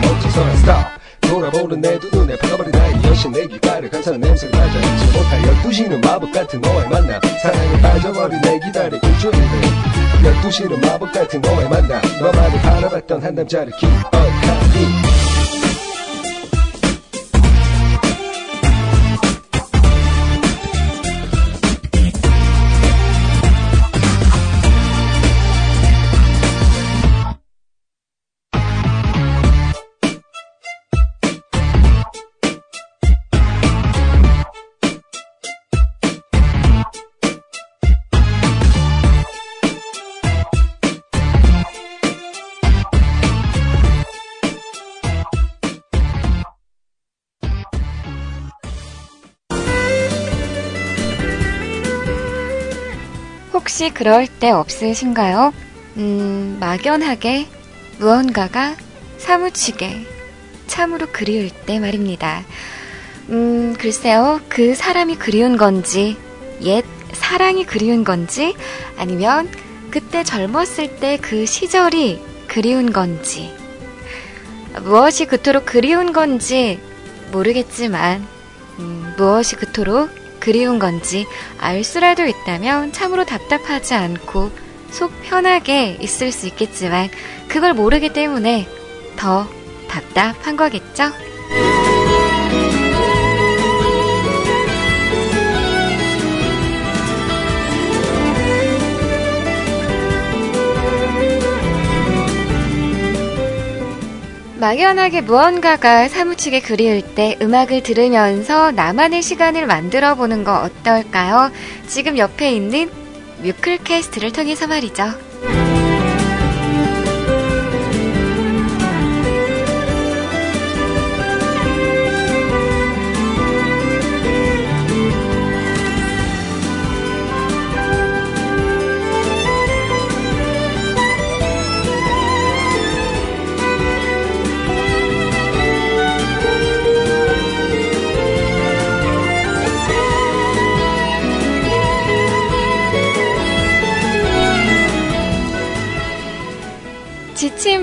멋지서라 스탑 돌아보는 내 두 눈에 박아버린 나의 여신 내 귓가를 감싸는 냄새가 나져 잊지 못할 12시는 마법 같은 너와의 만남 사랑에 빠져버린 내 기다린 일주일들. 12시는 마법 같은 너와의 만남 너만을 바라봤던 한 남자를 기억하 혹시 그럴 때 없으신가요? 음, 막연하게 무언가가 사무치게 참으로 그리울 때 말입니다. 음, 글쎄요. 그 사람이 그리운 건지, 옛 사랑이 그리운 건지, 아니면 그때 젊었을 때 그 시절이 그리운 건지, 무엇이 그토록 그리운 건지 모르겠지만, 음, 무엇이 그토록 그리운 건지 알 수라도 있다면 참으로 답답하지 않고 속 편하게 있을 수 있겠지만 그걸 모르기 때문에 더 답답한 거겠죠? 막연하게 무언가가 사무치게 그리울 때 음악을 들으면서 나만의 시간을 만들어 보는 거 어떨까요? 지금 옆에 있는 뮤클캐스트를 통해서 말이죠.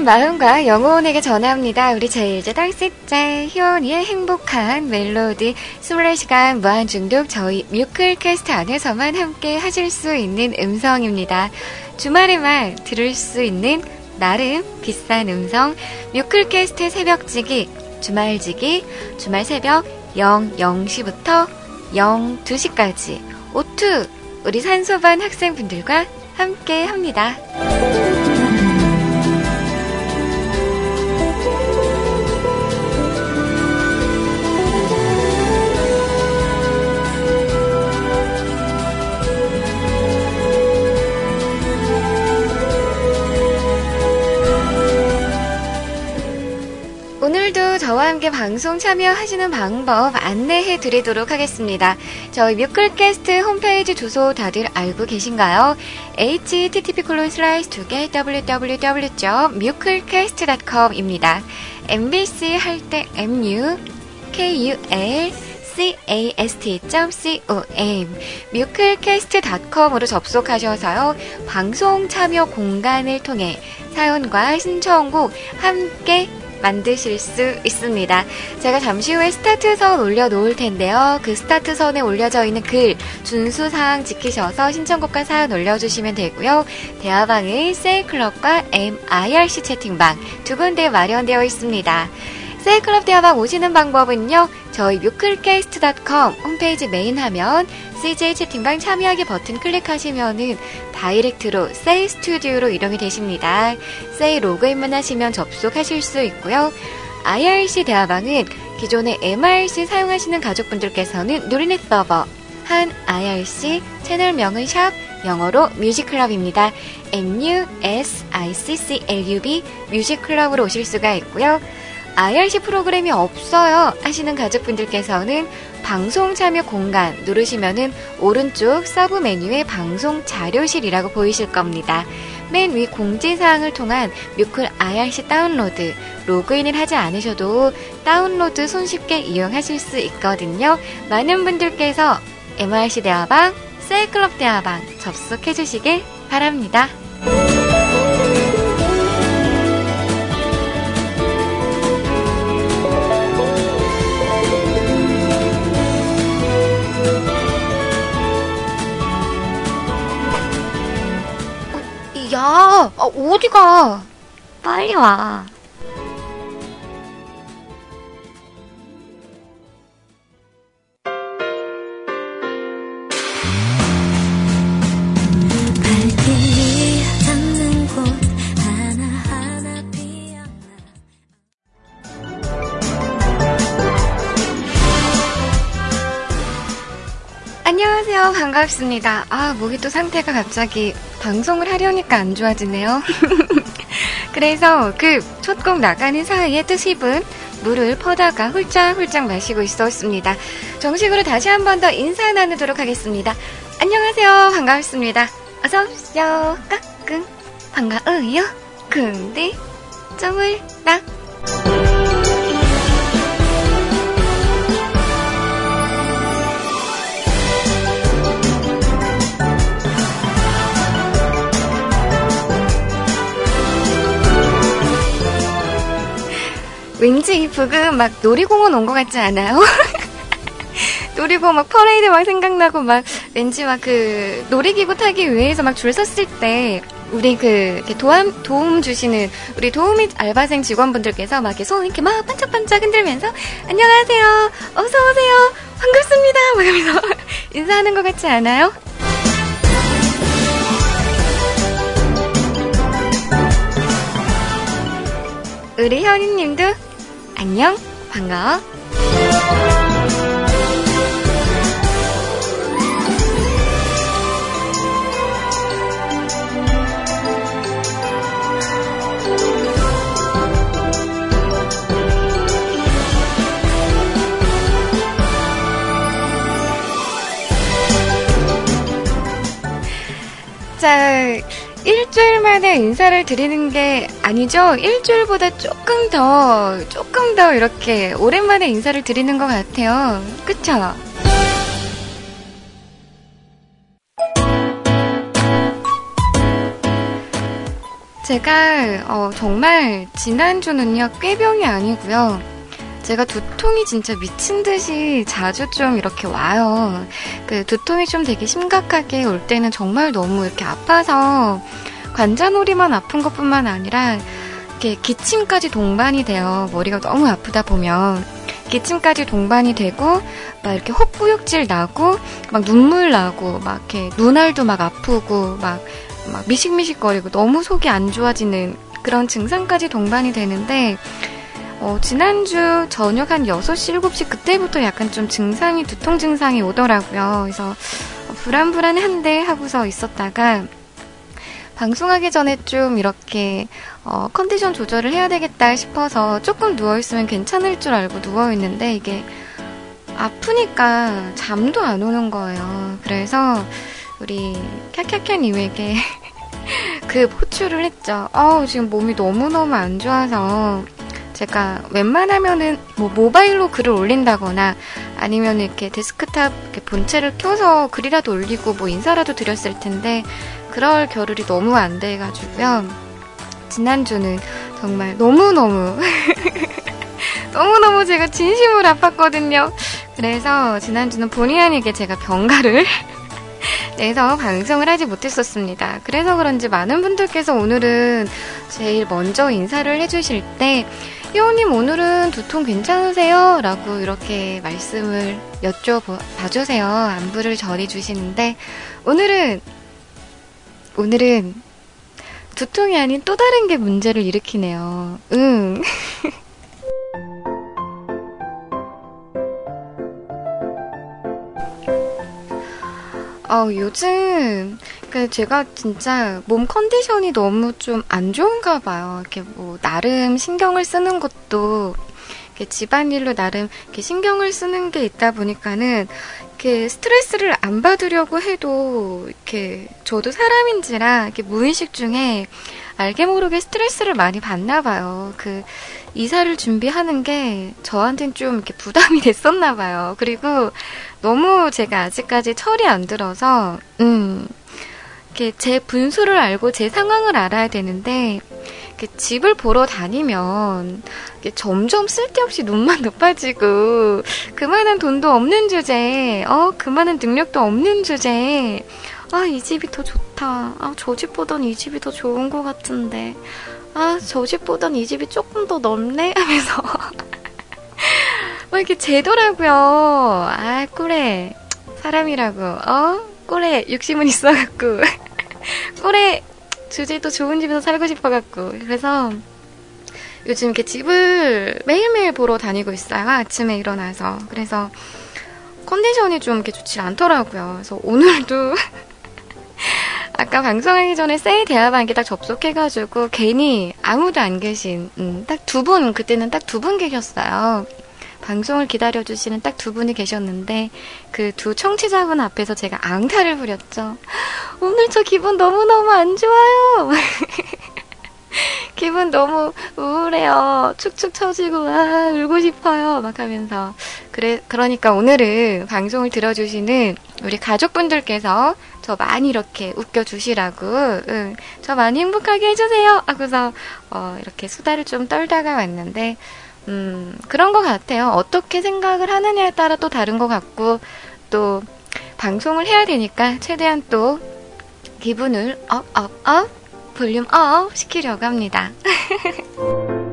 마음과 영혼에게 전합니다. 우리 제일제 달색자 희원이의 행복한 멜로디 24시간 무한중독 저희 뮤클캐스트 안에서만 함께 하실 수 있는 음성입니다. 주말에만 들을 수 있는 나름 비싼 음성 뮤클캐스트 새벽지기 주말지기 주말 새벽 0, 0시부터 0, 2시까지 오투 우리 산소반 학생분들과 함께 합니다. 저와 함께 방송 참여하시는 방법 안내해 드리도록 하겠습니다. 저희 뮤클캐스트 홈페이지 주소 다들 알고 계신가요? http 슬라이스 2개 www.mukulcast.com입니다. mbc 할 때 mu kul cast.com 뮤클캐스트.com으로 접속하셔서요. 방송 참여 공간을 통해 사연과 신청곡 함께 만드실 수 있습니다. 제가 잠시 후에 스타트선 올려놓을 텐데요. 그 스타트선에 올려져 있는 글 준수사항 지키셔서 신청곡과 사연 올려주시면 되고요. 대화방은 세이클럽과 MIRC 채팅방 두 군데 마련되어 있습니다. 세이클럽 대화방 오시는 방법은요. 저희 뮤클캐스트.com 홈페이지 메인 화면 CJ 채팅방 참여하기 버튼 클릭하시면은 direct로 세이 스튜디오로 이동이 되십니다. 세이 로그인만 하시면 접속하실 수 있고요. IRC 대화방은 기존의 MIRC 사용하시는 가족분들께서는 누리넷 서버 한 IRC 채널명은 샵 영어로 뮤직클럽입니다. MUSICCLUB 뮤직클럽으로 오실 수가 있고요. IRC 프로그램이 없어요 하시는 가족분들께서는 방송 참여 공간 누르시면은 오른쪽 서브 메뉴에 방송 자료실이라고 보이실 겁니다. 맨 위 공지사항을 통한 뮤클 IRC 다운로드, 로그인을 하지 않으셔도 다운로드 손쉽게 이용하실 수 있거든요. 많은 분들께서 MRC 대화방, 셀클럽 대화방 접속해 주시길 바랍니다. 아, 어디가? 빨리 와. 안녕하세요. 반갑습니다. 아, 목이 또 상태가 갑자기 방송을 하려니까 안 좋아지네요. 그래서 그 첫 곡 나가는 사이에 또 10분 물을 퍼다가 훌쩍훌쩍 마시고 있었습니다. 정식으로 다시 한 번 더 인사 나누도록 하겠습니다. 안녕하세요. 반갑습니다. 어서오십시오. 까꿍. 반가워요. 근데, 점을 나. 왠지 이 북은 막 놀이공원 온 것 같지 않아요? 놀이공원 막 퍼레이드 막 생각나고 막 왠지 막 그 놀이기구 타기 위해서 막 줄 섰을 때 우리 그 도움 도움 주시는 우리 도우미 알바생 직원분들께서 막 이렇게 손 이렇게 막 반짝반짝 흔들면서 안녕하세요 어서 오세요 반갑습니다 막 이러면서 인사하는 것 같지 않아요? 우리 현이님도 안녕 반가워. 자, 일주일 만에 인사를 드리는 게 아니죠. 일주일보다 조금 더, 조금 더 이렇게 오랜만에 인사를 드리는 것 같아요. 그쵸? 제가, 어, 정말, 지난주는요, 꾀병이 아니고요. 제가 두통이 진짜 미친 듯이 자주 좀 이렇게 와요. 그 두통이 좀 되게 심각하게 올 때는 정말 너무 이렇게 아파서 관자놀이만 아픈 것뿐만 아니라 이렇게 기침까지 동반이 돼요. 머리가 너무 아프다 보면. 기침까지 동반이 되고, 막 이렇게 헛구역질 나고, 막 눈물 나고, 막 이렇게 눈알도 막 아프고, 막, 막 미식미식거리고 너무 속이 안 좋아지는 그런 증상까지 동반이 되는데, 어, 지난주 저녁 한 6시, 7시 그때부터 약간 좀 증상이, 두통 증상이 오더라고요. 그래서 어, 불안불안한데 하고서 있었다가 방송하기 전에 좀 이렇게 어, 컨디션 조절을 해야 되겠다 싶어서 조금 누워있으면 괜찮을 줄 알고 누워있는데 이게 아프니까 잠도 안 오는 거예요. 그래서 우리 캬캬캬님에게 그 호출을 했죠. 어우, 지금 몸이 너무너무 안 좋아서 제가 웬만하면은 뭐 모바일로 글을 올린다거나 아니면 이렇게 데스크탑 이렇게 본체를 켜서 글이라도 올리고 뭐 인사라도 드렸을 텐데 그럴 겨를이 너무 안 돼가지고요. 지난주는 정말 너무너무 너무너무 제가 진심으로 아팠거든요. 그래서 지난주는 본의 아니게 제가 병가를 내서 방송을 하지 못했었습니다. 그래서 그런지 많은 분들께서 오늘은 제일 먼저 인사를 해주실 때 희호님 오늘은 두통 괜찮으세요? 라고 이렇게 말씀을 여쭤봐 주세요. 안부를 전해 주시는데 오늘은 오늘은 두통이 아닌 또 다른 게 문제를 일으키네요. 응. 어, 요즘, 그 제가 진짜 몸 컨디션이 너무 좀 안 좋은가 봐요. 이렇게 뭐, 나름 신경을 쓰는 것도, 이렇게 집안일로 나름 이렇게 신경을 쓰는 게 있다 보니까는, 이렇게 스트레스를 안 받으려고 해도, 이렇게, 저도 사람인지라, 이렇게 무의식 중에, 알게 모르게 스트레스를 많이 받나 봐요. 그, 이사를 준비하는 게 저한테는 좀 이렇게 부담이 됐었나 봐요. 그리고 너무 제가 아직까지 철이 안 들어서, 음, 이렇게 제 분수를 알고 제 상황을 알아야 되는데, 집을 보러 다니면 점점 쓸데없이 눈만 높아지고 그만한 돈도 없는 주제에 어 그만한 능력도 없는 주제에 아 이 집이 더 좋다 아 저 집보단 이 집이 더 좋은 것 같은데 아, 저 집보단 이 집이 조금 더 넓네? 하면서. 뭐 이렇게 재더라고요. 아, 꿀에. 사람이라고. 어? 꿀에 욕심은 있어갖고. 꿀에 주제도 좋은 집에서 살고 싶어갖고. 그래서 요즘 이렇게 집을 매일매일 보러 다니고 있어요. 아침에 일어나서. 그래서 컨디션이 좀 이렇게 좋지 않더라고요. 그래서 오늘도 아까 방송하기 전에 세이 대화방에 딱 접속해가지고 괜히 아무도 안 계신 음, 딱두 분 그때는 딱 두 분 계셨어요. 방송을 기다려주시는 딱 두 분이 계셨는데 그 두 청취자분 앞에서 제가 앙탈을 부렸죠. 오늘 저 기분 너무너무 안 좋아요. 기분 너무 우울해요. 축축 처지고 아 울고 싶어요. 막 하면서 그래 그러니까 오늘은 방송을 들어주시는 우리 가족분들께서 저 많이 이렇게 웃겨주시라고 응, 저 많이 행복하게 해주세요. 하고서 어, 이렇게 수다를 좀 떨다가 왔는데 음, 그런 것 같아요. 어떻게 생각을 하느냐에 따라 또 다른 것 같고 또 방송을 해야 되니까 최대한 또 기분을 업, 업, 업 볼륨 업 시키려고 합니다.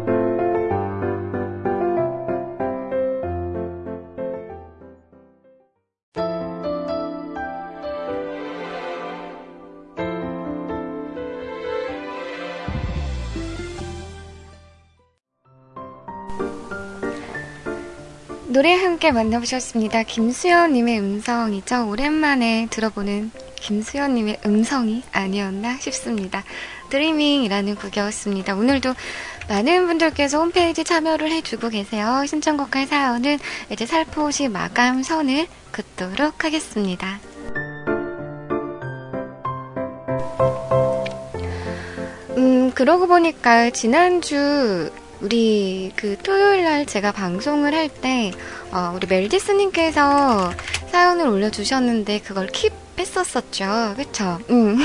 노래 함께 만나보셨습니다. 김수연님의 음성이죠. 오랜만에 들어보는 김수현님의 음성이 아니었나 싶습니다. 드리밍이라는 곡이었습니다. 오늘도 많은 분들께서 홈페이지 참여를 해주고 계세요. 신청곡할 사연은 이제 살포시 마감 선을 긋도록 하겠습니다. 음, 그러고 보니까 지난주 우리 그 토요일 날 제가 방송을 할 때, 어, 우리 멜디스님께서 사연을 올려주셨는데 그걸 킵 했었었죠. 그쵸? 음.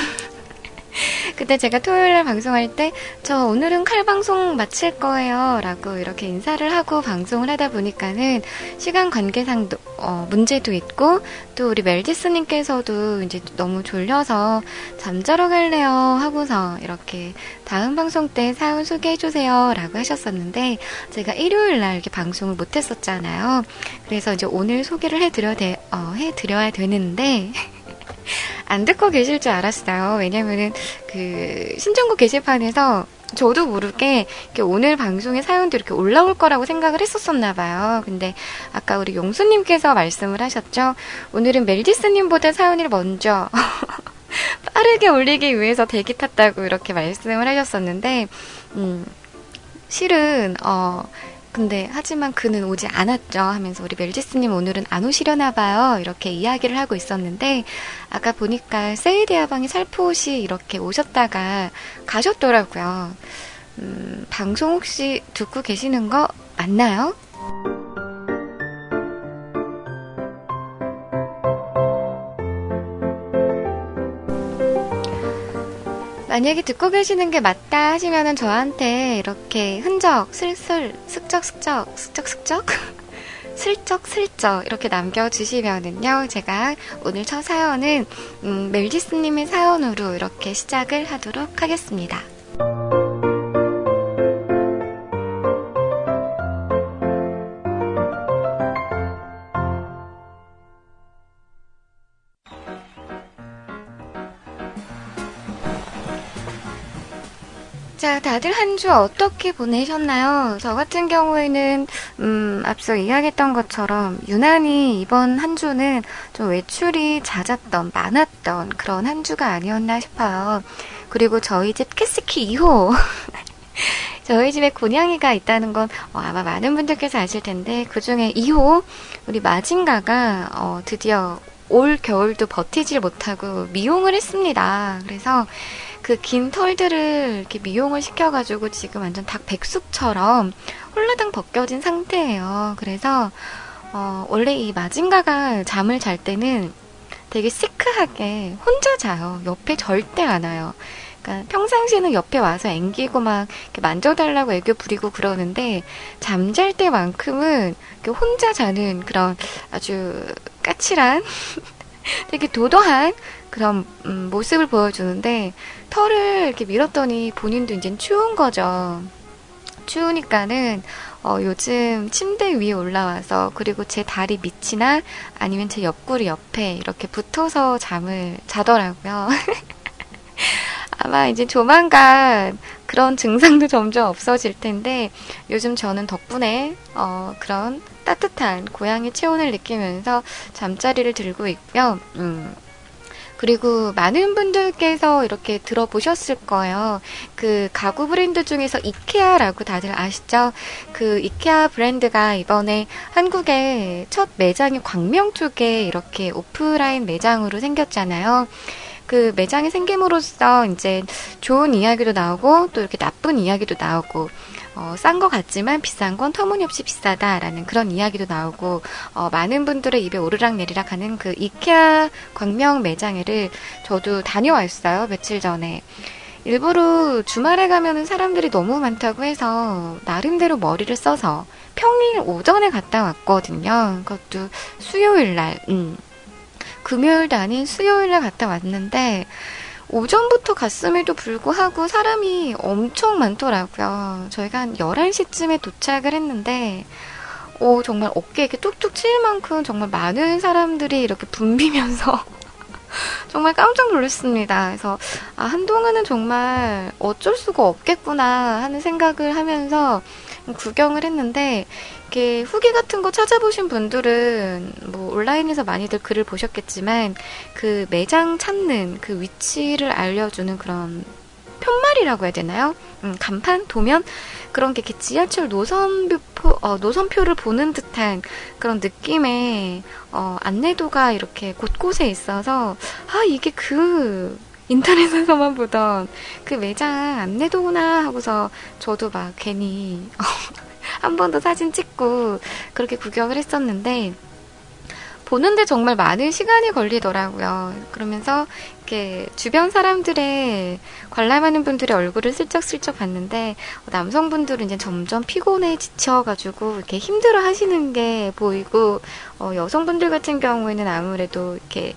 그때 제가 토요일 날 방송할 때, 저 오늘은 칼방송 마칠 거예요. 라고 이렇게 인사를 하고 방송을 하다 보니까는 시간 관계상도, 어, 문제도 있고, 또 우리 멜디스님께서도 이제 너무 졸려서 잠자러 갈래요. 하고서 이렇게 다음 방송 때 사연 소개해주세요. 라고 하셨었는데, 제가 일요일 날 이렇게 방송을 못했었잖아요. 그래서 이제 오늘 소개를 해드려, 되, 어, 해드려야 되는데, 안 듣고 계실 줄 알았어요. 왜냐면은 그 신청곡 게시판에서 저도 모르게 오늘 방송에 사연도 이렇게 올라올 거라고 생각을 했었었나 봐요. 근데 아까 우리 용수님께서 말씀을 하셨죠. 오늘은 멜디스님보다 사연을 먼저 빠르게 올리기 위해서 대기 탔다고 이렇게 말씀을 하셨었는데, 음, 실은, 어, 근데 하지만 그는 오지 않았죠 하면서 우리 멜지스님 오늘은 안 오시려나 봐요 이렇게 이야기를 하고 있었는데 아까 보니까 세이디아방이 살포시 이렇게 오셨다가 가셨더라고요. 음, 방송 혹시 듣고 계시는 거 맞나요? 만약에 듣고 계시는 게 맞다 하시면은 저한테 이렇게 흔적, 슬슬, 슬쩍, 슬쩍, 슬쩍, 슬쩍? 슬쩍, 슬쩍 이렇게 남겨주시면은요, 제가 오늘 첫 사연은, 음, 멜지스님의 사연으로 이렇게 시작을 하도록 하겠습니다. 자, 다들 한 주 어떻게 보내셨나요? 저 같은 경우에는, 음, 앞서 이야기했던 것처럼, 유난히 이번 한 주는 좀 외출이 잦았던, 많았던 그런 한 주가 아니었나 싶어요. 그리고 저희 집 캐스키 2호. 저희 집에 고양이가 있다는 건 어, 아마 많은 분들께서 아실 텐데, 그 중에 2호, 우리 마징가가, 어, 드디어 올 겨울도 버티질 못하고 미용을 했습니다. 그래서, 그 긴 털들을 이렇게 미용을 시켜가지고 지금 완전 닭 백숙처럼 홀라당 벗겨진 상태예요. 그래서 어, 원래 이 마징가가 잠을 잘 때는 되게 시크하게 혼자 자요. 옆에 절대 안 와요. 그러니까 평상시에는 옆에 와서 앵기고 막 만져달라고 애교 부리고 그러는데 잠잘 때만큼은 혼자 자는 그런 아주 까칠한 되게 도도한 그런 음, 모습을 보여주는데 털을 이렇게 밀었더니 본인도 이제 추운 거죠. 추우니까는 어, 요즘 침대 위에 올라와서 그리고 제 다리 밑이나 아니면 제 옆구리 옆에 이렇게 붙어서 잠을 자더라고요. 아마 이제 조만간 그런 증상도 점점 없어질 텐데 요즘 저는 덕분에 어, 그런 따뜻한 고양이 체온을 느끼면서 잠자리를 들고 있고요. 음. 그리고 많은 분들께서 이렇게 들어보셨을 거예요. 그 가구 브랜드 중에서 이케아라고 다들 아시죠? 그 이케아 브랜드가 이번에 한국의 첫 매장이 광명 쪽에 이렇게 오프라인 매장으로 생겼잖아요. 그 매장이 생김으로써 이제 좋은 이야기도 나오고 또 이렇게 나쁜 이야기도 나오고 어, 싼 것 같지만 비싼 건 터무니없이 비싸다라는 그런 이야기도 나오고 어, 많은 분들의 입에 오르락 내리락 하는 그 이케아 광명 매장에를 저도 다녀왔어요 며칠 전에 일부러 주말에 가면은 사람들이 너무 많다고 해서 나름대로 머리를 써서 평일 오전에 갔다 왔거든요. 그것도 수요일 날, 음. 금요일도 아닌 수요일 날 갔다 왔는데 오전부터 갔음에도 불구하고 사람이 엄청 많더라고요. 저희가 한 11시쯤에 도착을 했는데, 오, 정말 어깨에 이렇게 뚝뚝 칠 만큼 정말 많은 사람들이 이렇게 붐비면서 정말 깜짝 놀랐습니다. 그래서, 아, 한동안은 정말 어쩔 수가 없겠구나 하는 생각을 하면서 구경을 했는데, 이렇게 후기 같은 거 찾아보신 분들은 뭐 온라인에서 많이들 글을 보셨겠지만 그 매장 찾는 그 위치를 알려주는 그런 편말이라고 해야 되나요? 음, 간판, 도면 그런 게 지하철 노선표 어, 노선표를 보는 듯한 그런 느낌의 어, 안내도가 이렇게 곳곳에 있어서 아 이게 그 인터넷에서만 보던 그 매장 안내도구나 하고서 저도 막 괜히 한 번 더 사진 찍고 그렇게 구경을 했었는데 보는데 정말 많은 시간이 걸리더라고요. 그러면서 이렇게 주변 사람들의 관람하는 분들의 얼굴을 슬쩍슬쩍 봤는데 남성분들은 이제 점점 피곤해 지쳐가지고 이렇게 힘들어 하시는 게 보이고 어, 여성분들 같은 경우에는 아무래도 이렇게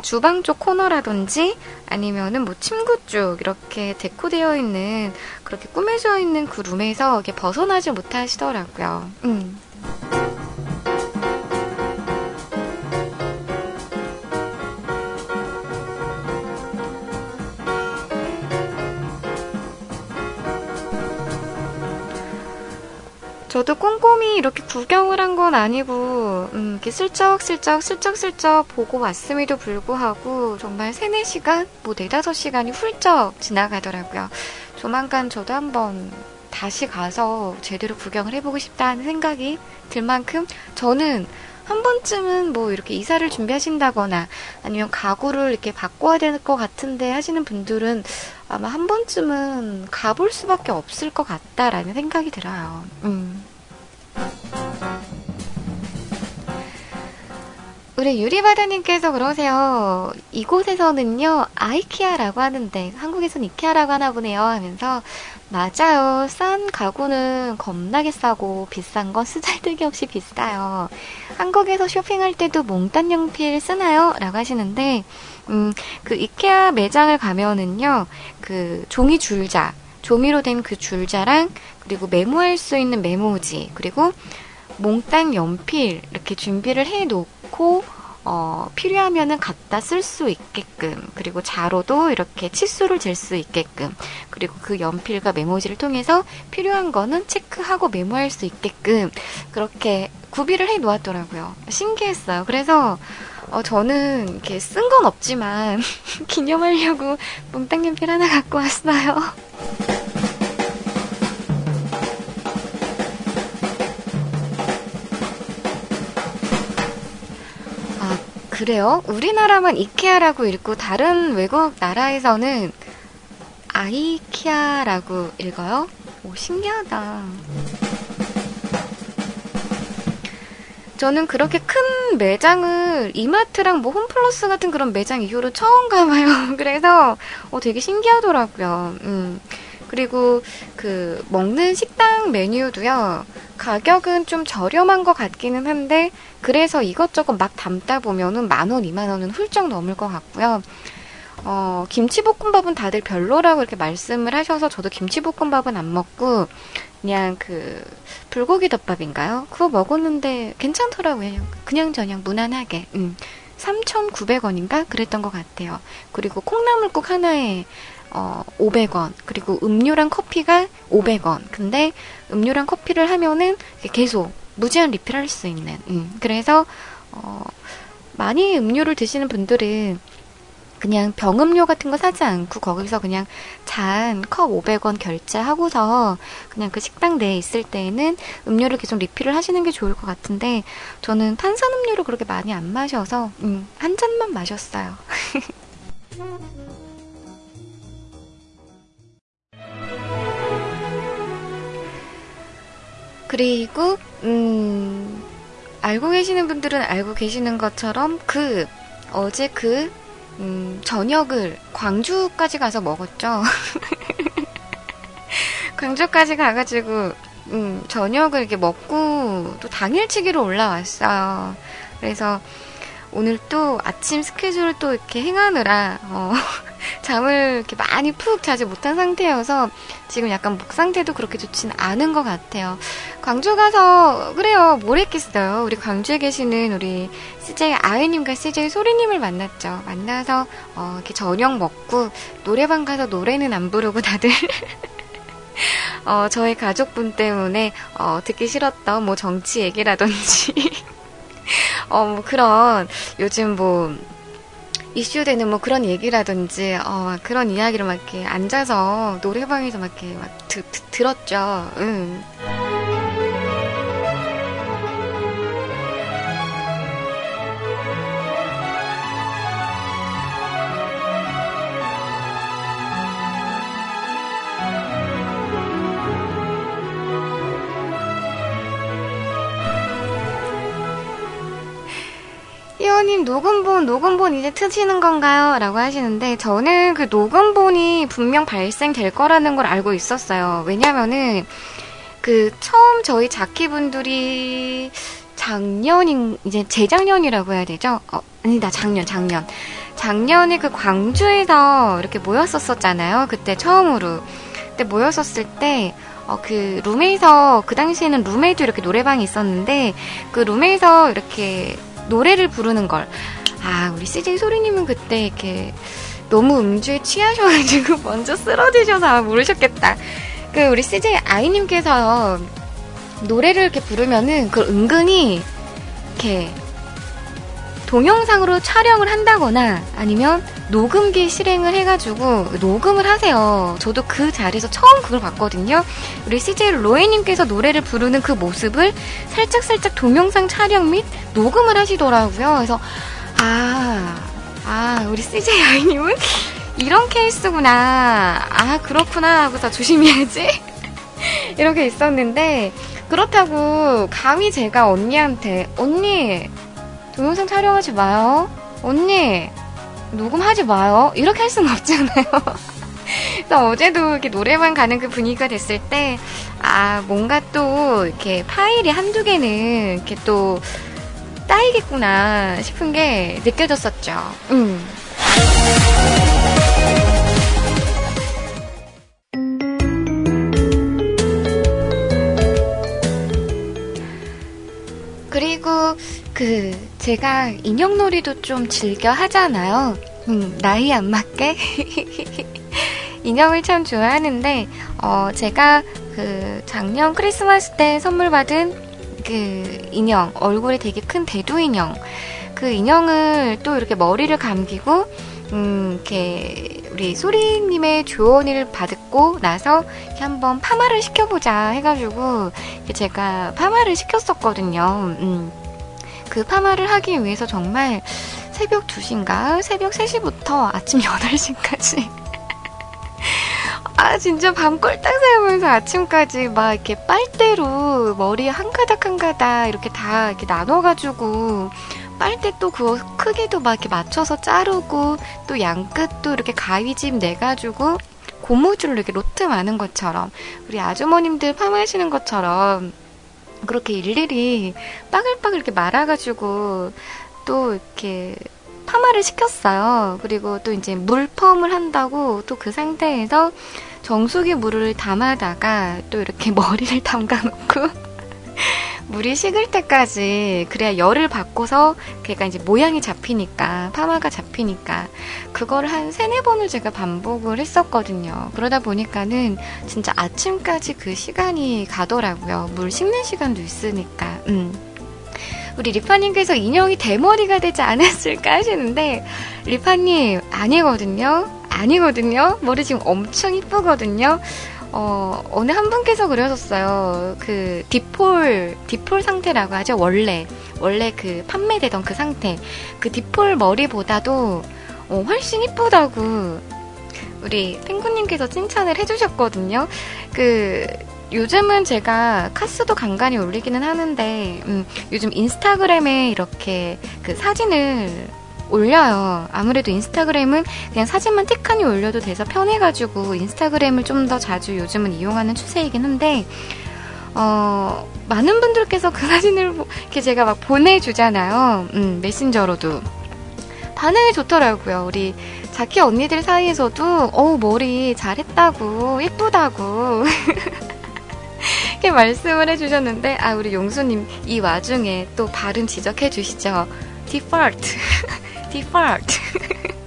주방 쪽 코너라든지 아니면은 뭐 침구 쪽 이렇게 데코되어 있는 그렇게 꾸며져 있는 그 룸에서 벗어나지 못하시더라고요. 음. 저도 꼼꼼히 이렇게 구경을 한 건 아니고, 음, 이렇게 슬쩍슬쩍, 슬쩍슬쩍 보고 왔음에도 불구하고, 정말 3, 4시간? 뭐 4, 5시간이 훌쩍 지나가더라고요. 조만간 저도 한번 다시 가서 제대로 구경을 해보고 싶다는 생각이 들 만큼, 저는 한 번쯤은 뭐 이렇게 이사를 준비하신다거나 아니면 가구를 이렇게 바꿔야 될 것 같은데 하시는 분들은 아마 한 번쯤은 가볼 수밖에 없을 것 같다라는 생각이 들어요. 음. 우리 유리바다님께서 그러세요. 이곳에서는요, 아이키아라고 하는데, 한국에선 이케아라고 하나 보네요. 하면서, 맞아요. 싼 가구는 겁나게 싸고, 비싼 건 쓰잘데기 없이 비싸요. 한국에서 쇼핑할 때도 몽땅 연필 쓰나요? 라고 하시는데, 음, 그 이케아 매장을 가면은요, 그 종이 줄자, 종이로 된 그 줄자랑, 그리고 메모할 수 있는 메모지, 그리고 몽땅 연필 이렇게 준비를 해 놓고 어, 어, 필요하면은 갖다 쓸 수 있게끔 그리고 자로도 이렇게 치수를 잴 수 있게끔 그리고 그 연필과 메모지를 통해서 필요한 거는 체크하고 메모할 수 있게끔 그렇게 구비를 해 놓았더라고요. 신기했어요. 그래서 어, 저는 이렇게 쓴 건 없지만 기념하려고 몽땅 연필 하나 갖고 왔어요. 그래요? 우리나라만 이케아라고 읽고 다른 외국 나라에서는 아이키아라고 읽어요? 오, 신기하다. 저는 그렇게 큰 매장을 이마트랑 뭐 홈플러스 같은 그런 매장 이후로 처음 가봐요. 그래서 어, 되게 신기하더라고요. 음. 그리고 그 먹는 식당 메뉴도요. 가격은 좀 저렴한 것 같기는 한데 그래서 이것저것 막 담다 보면은 만 원, 이만 원은 훌쩍 넘을 것 같고요. 어, 김치볶음밥은 다들 별로라고 이렇게 말씀을 하셔서 저도 김치볶음밥은 안 먹고 그냥 그 불고기 덮밥인가요? 그거 먹었는데 괜찮더라고요. 그냥 저냥 무난하게. 음. 3,900원인가? 그랬던 것 같아요. 그리고 콩나물국 하나에 어, 500원. 그리고 음료랑 커피가 500원. 근데 음료랑 커피를 하면은 계속 무제한 리필할 수 있는. 음. 그래서 어, 많이 음료를 드시는 분들은 그냥 병음료 같은 거 사지 않고 거기서 그냥 잔 컵 500원 결제하고서 그냥 그 식당 내에 있을 때에는 음료를 계속 리필을 하시는 게 좋을 것 같은데 저는 탄산음료를 그렇게 많이 안 마셔서 음, 한 잔만 마셨어요. 그리고 음, 알고 계시는 분들은 알고 계시는 것처럼 그 어제 그 음, 저녁을 광주까지 가서 먹었죠. 광주까지 가가지고 음, 저녁을 이렇게 먹고 또 당일치기로 올라왔어요. 그래서 오늘 또 아침 스케줄을 또 이렇게 행하느라 어, 잠을 이렇게 많이 푹 자지 못한 상태여서 지금 약간 목 상태도 그렇게 좋진 않은 것 같아요. 광주 가서 그래요 뭘 했겠어요. 우리 광주에 계시는 우리 CJ 아이님과 CJ 소리님을 만났죠. 만나서 어, 이렇게 저녁 먹고 노래방 가서 노래는 안 부르고 다들 어, 저희 가족분 때문에 어, 듣기 싫었던 뭐 정치 얘기라든지 어, 뭐 그런 요즘 뭐 이슈되는 뭐 그런 얘기라든지 어, 그런 이야기를 막 이렇게 앉아서 노래방에서 막 이렇게 막 드, 드, 들었죠. 응. 희원님 녹음본 녹음본 이제 트시는 건가요? 라고 하시는데 저는 그 녹음본이 분명 발생될 거라는 걸 알고 있었어요. 왜냐면은 그 처음 저희 자키 분들이 작년인 이제 재작년이라고 해야 되죠? 어, 아니다 작년 작년 작년에 그 광주에서 이렇게 모였었었잖아요. 그때 처음으로 그때 모였었을 때 어, 그 룸에서 그 당시에는 룸에도 이렇게 노래방이 있었는데 그 룸에서 이렇게 노래를 부르는 걸. 아, 우리 CJ 소리님은 그때 이렇게 너무 음주에 취하셔가지고 먼저 쓰러지셔서 모르셨겠다. 그 우리 CJ 아이님께서 노래를 이렇게 부르면은 그걸 은근히 이렇게 동영상으로 촬영을 한다거나 아니면 녹음기 실행을 해가지고 녹음을 하세요. 저도 그 자리에서 처음 그걸 봤거든요. 우리 CJ 로에님께서 노래를 부르는 그 모습을 살짝살짝 동영상 촬영 및 녹음을 하시더라고요. 그래서 아, 아, 우리 CJ 아이님은 이런 케이스구나. 아, 그렇구나. 하고서 조심해야지. 이렇게 있었는데, 그렇다고 감히 제가 언니한테, 언니, 동영상 촬영하지 마요. 언니, 녹음하지 마요. 이렇게 할 수는 없잖아요. 그래서 어제도 이렇게 노래방 가는 그 분위기가 됐을 때, 아, 뭔가 또 이렇게 파일이 한두 개는 이렇게 또 쌓이겠구나 싶은 게 느껴졌었죠. 음. 그리고 그 제가 인형놀이도 좀 즐겨 하잖아요. 음, 나이 안 맞게. 인형을 참 좋아하는데, 어, 제가 그 작년 크리스마스 때 선물 받은 그 인형, 얼굴이 되게 큰 대두 인형. 그 인형을 또 이렇게 머리를 감기고, 음, 이렇게 우리 소리님의 조언을 받고 나서 이렇게 한번 파마를 시켜보자 해가지고 제가 파마를 시켰었거든요. 음. 그 파마를 하기 위해서 정말 새벽 2시인가? 새벽 3시부터 아침 8시까지. 아 진짜 밤 꼴딱 새우면서 아침까지 막 이렇게 빨대로 머리 한 가닥 한 가닥 이렇게 다 이렇게 나눠가지고 빨대 또 그 크기도 막 이렇게 맞춰서 자르고 또 양끝도 이렇게 가위집 내가지고 고무줄로 이렇게 로트 마는 것처럼 우리 아주머님들 파마하시는 것처럼 그렇게 일일이 빠글빠글 이렇게 말아가지고 또 이렇게 파마를 시켰어요. 그리고 또 이제 물펌을 한다고 또 그 상태에서 정수기 물을 담아다가 또 이렇게 머리를 담가놓고 물이 식을 때까지 그래야 열을 받고서 걔가 이제 모양이 잡히니까 파마가 잡히니까 그걸 한 세네 번을 제가 반복을 했었거든요. 그러다 보니까는 진짜 아침까지 그 시간이 가더라고요. 물 식는 시간도 있으니까. 음. 우리 리파님께서 인형이 대머리가 되지 않았을까 하시는데 리파님 아니거든요. 아니거든요. 머리 지금 엄청 이쁘거든요. 어, 어느 한 분께서 그러셨어요. 그, 디폴, 디폴 상태라고 하죠. 원래. 원래 그 판매되던 그 상태. 그 디폴 머리보다도, 어, 훨씬 이쁘다고, 우리 펭구님께서 칭찬을 해주셨거든요. 그, 요즘은 제가 카스도 간간히 올리기는 하는데, 음, 요즘 인스타그램에 이렇게 그 사진을 올려요. 아무래도 인스타그램은 그냥 사진만 틱하니 올려도 돼서 편해가지고 인스타그램을 좀 더 자주 요즘은 이용하는 추세이긴 한데, 어, 많은 분들께서 그 사진을 이렇게 제가 막 보내주잖아요. 음, 메신저로도. 반응이 좋더라고요. 우리 자키 언니들 사이에서도, 어우, 머리 잘했다고, 예쁘다고. 이렇게 말씀을 해주셨는데, 아, 우리 용수님 이 와중에 또 발음 지적해 주시죠. default. default.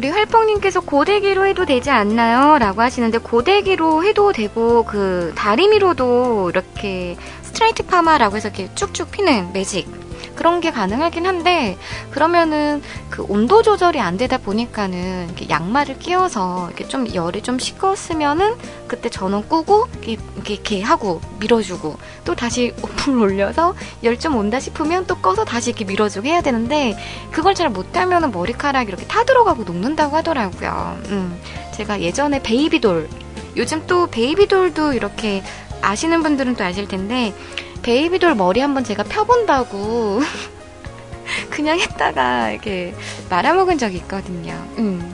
우리 활뽕님께서 고데기로 해도 되지 않나요? 라고 하시는데 고데기로 해도 되고 그 다리미로도 이렇게 스트라이트 파마라고 해서 이렇게 쭉쭉 피는 매직 그런 게 가능하긴 한데 그러면은 그 온도 조절이 안 되다 보니까는 양말을 끼워서 이렇게 좀 열이 좀 식었으면은 그때 전원 끄고 이렇게, 이렇게 하고 밀어주고 또 다시 오픈을 올려서 열 좀 온다 싶으면 또 꺼서 다시 이렇게 밀어주고 해야 되는데 그걸 잘 못하면은 머리카락이 이렇게 타들어가고 녹는다고 하더라고요. 음, 제가 예전에 베이비돌 요즘 또 베이비돌도 이렇게 아시는 분들은 또 아실 텐데 베이비돌 머리 한번 제가 펴본다고 그냥 했다가 이렇게 말아먹은 적이 있거든요. 음.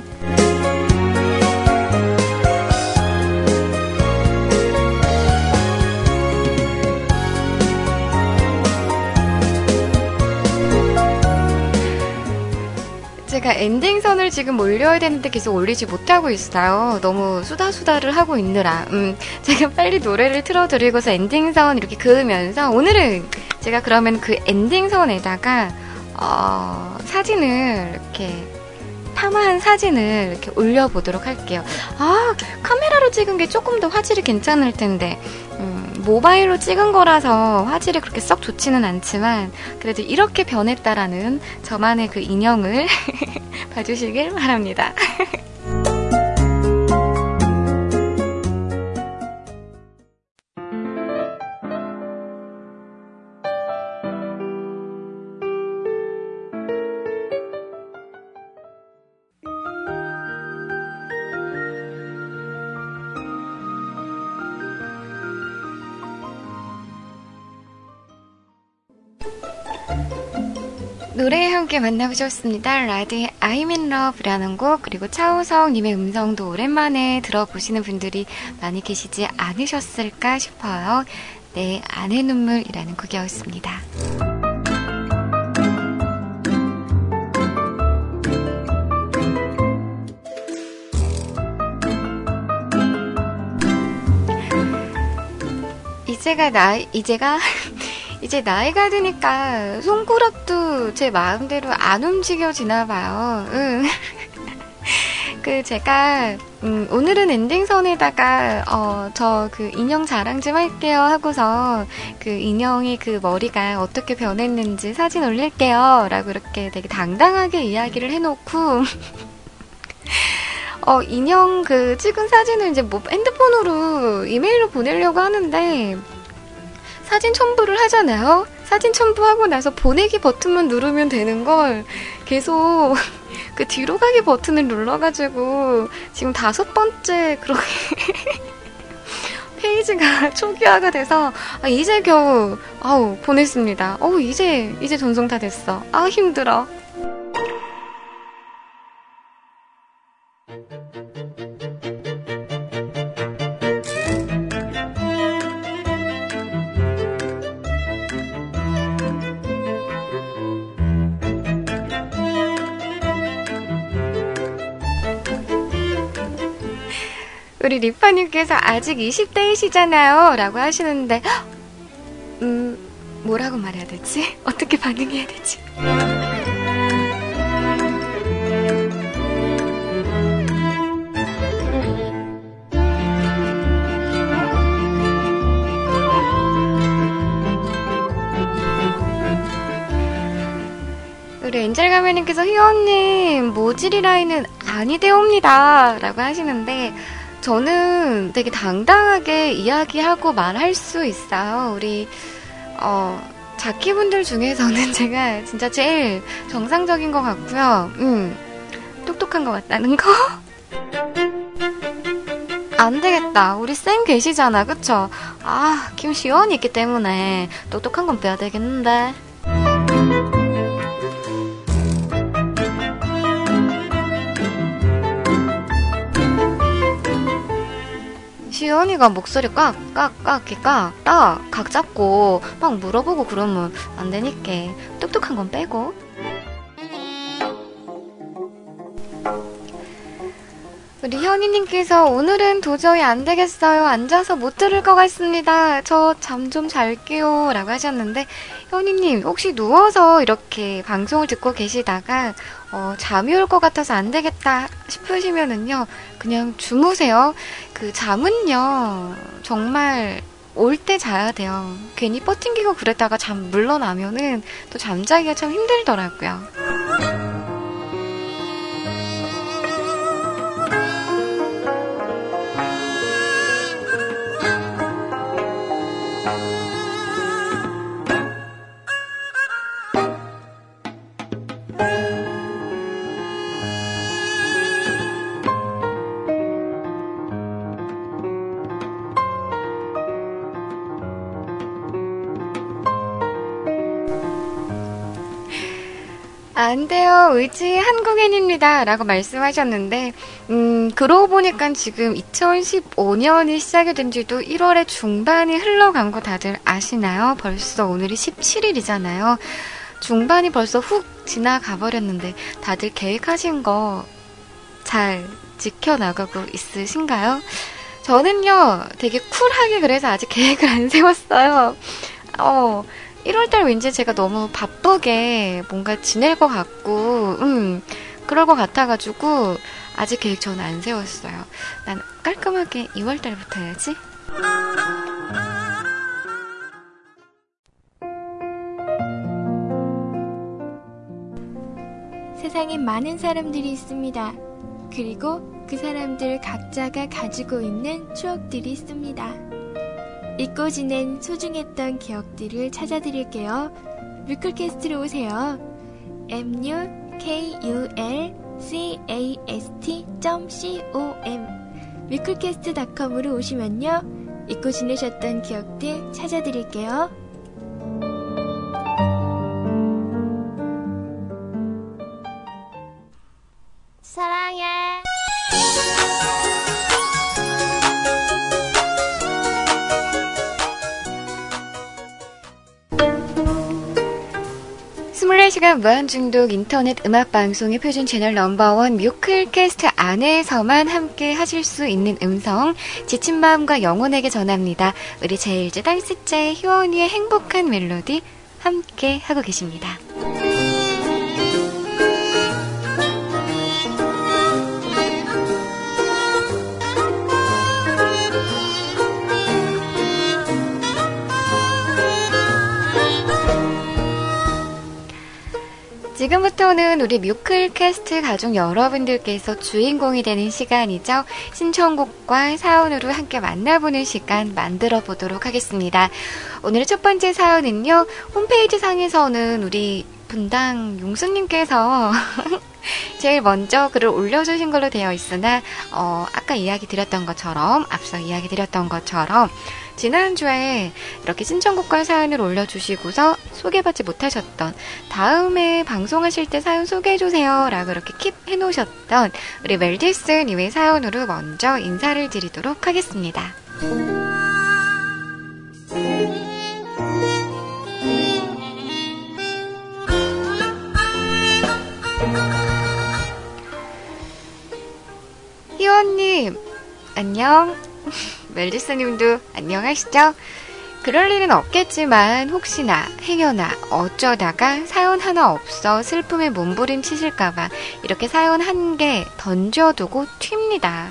제가 엔딩선을 지금 올려야 되는데 계속 올리지 못하고 있어요. 너무 수다수다를 하고 있느라. 음, 제가 빨리 노래를 틀어드리고서 엔딩선 이렇게 그으면서 오늘은 제가 그러면 그 엔딩선에다가 어, 사진을 이렇게 파마한 사진을 이렇게 올려보도록 할게요. 아, 카메라로 찍은 게 조금 더 화질이 괜찮을 텐데. 음, 모바일로 찍은 거라서 화질이 그렇게 썩 좋지는 않지만 그래도 이렇게 변했다라는 저만의 그 인형을 봐주시길 바랍니다. 노래 함께 만나보셨습니다. 라드의 I'm in love라는 곡, 그리고 차우성님의 음성도 오랜만에 들어보시는 분들이 많이 계시지 않으셨을까 싶어요. 내 네, 아내 눈물이라는 곡이었습니다. 이제가 나 이제가 이제 나이가 드니까 손가락도 제 마음대로 안 움직여지나 봐요. 응. 그 제가 음, 오늘은 엔딩선에다가 어, 저 그 인형 자랑 좀 할게요 하고서 그 인형이 그 머리가 어떻게 변했는지 사진 올릴게요 라고 이렇게 되게 당당하게 이야기를 해놓고 어, 인형 그 찍은 사진을 이제 뭐 핸드폰으로 이메일로 보내려고 하는데 사진 첨부를 하잖아요. 사진 첨부하고 나서 보내기 버튼만 누르면 되는 걸 계속 그 뒤로 가기 버튼을 눌러가지고 지금 다섯 번째 그렇게 페이지가 초기화가 돼서 아, 이제 겨우 아우 보냈습니다. 어우 이제 이제 전송 다 됐어. 아 힘들어. 우리 리파님께서 아직 20대이시잖아요. 라고 하시는데, 음, 뭐라고 말해야 되지? 어떻게 반응해야 되지? 우리 엔젤 가면님께서 희원님 모질이 라인은 아니되옵니다 라고 하시는데 저는 되게 당당하게 이야기하고 말할 수 있어요. 우리, 어, 자키분들 중에서는 제가 진짜 제일 정상적인 것 같고요. 음, 똑똑한 것 같다는 거? 안 되겠다. 우리 쌤 계시잖아. 그쵸? 아, 김시원이 있기 때문에 똑똑한 건 빼야 되겠는데. 시연이가 목소리 꽉, 꽉, 꽉, 꽉, 딱, 각 잡고 막 물어보고 그러면 안 되니까 똑똑한 건 빼고. 우리 현이님께서 오늘은 도저히 안 되겠어요. 앉아서 못 들을 것 같습니다. 저 잠 좀 잘게요. 라고 하셨는데, 현이님, 혹시 누워서 이렇게 방송을 듣고 계시다가, 어, 잠이 올 것 같아서 안 되겠다 싶으시면은요, 그냥 주무세요. 그 잠은요, 정말 올 때 자야 돼요. 괜히 버팅기고 그랬다가 잠 물러나면은 또 잠자기가 참 힘들더라고요. 안 돼요. 의지 한국인입니다. 라고 말씀하셨는데, 음, 그러고 보니까 지금 2015년이 시작이 된 지도 1월의 중반이 흘러간 거 다들 아시나요? 벌써 오늘이 17일이잖아요. 중반이 벌써 훅 지나가 버렸는데, 다들 계획하신 거 잘 지켜나가고 있으신가요? 저는요, 되게 쿨하게 그래서 아직 계획을 안 세웠어요. 어, 1월달 왠지 제가 너무 바쁘게 뭔가 지낼 것 같고, 음, 그럴 것 같아가지고, 아직 계획 저는 안 세웠어요. 난 깔끔하게 2월달부터 해야지. 세상에 많은 사람들이 있습니다. 그리고 그 사람들 각자가 가지고 있는 추억들이 있습니다. 잊고 지낸 소중했던 기억들을 찾아드릴게요. 뮤클캐스트로 오세요. mukulcast.com 뮤클캐스트닷컴으로 오시면요. 잊고 지내셨던 기억들 찾아드릴게요. 24시간 무한중독 인터넷 음악방송의 표준 채널 넘버원 뮤클캐스트 안에서만 함께 하실 수 있는 음성 지친 마음과 영혼에게 전합니다. 우리 제일제 댄스제 희원이의 행복한 멜로디 함께 하고 계십니다. 지금부터는 우리 뮤클캐스트 가족 여러분들께서 주인공이 되는 시간이죠. 신청곡과 사연으로 함께 만나보는 시간 만들어 보도록 하겠습니다. 오늘의 첫 번째 사연은요. 홈페이지 상에서는 우리 분당 용수님께서 제일 먼저 글을 올려주신 걸로 되어 있으나 어, 아까 이야기 드렸던 것처럼 앞서 이야기 드렸던 것처럼 지난주에 이렇게 신청곡과 사연을 올려주시고서 소개받지 못하셨던 다음에 방송하실 때 사연 소개해주세요 라고 이렇게 킵 해놓으셨던 우리 멜디스님의 사연으로 먼저 인사를 드리도록 하겠습니다. 희원님, 안녕. 멜리스님도 안녕하시죠? 그럴 일은 없겠지만 혹시나 행여나 어쩌다가 사연 하나 없어 슬픔에 몸부림치실까봐 이렇게 사연 한 개 던져두고 튑니다.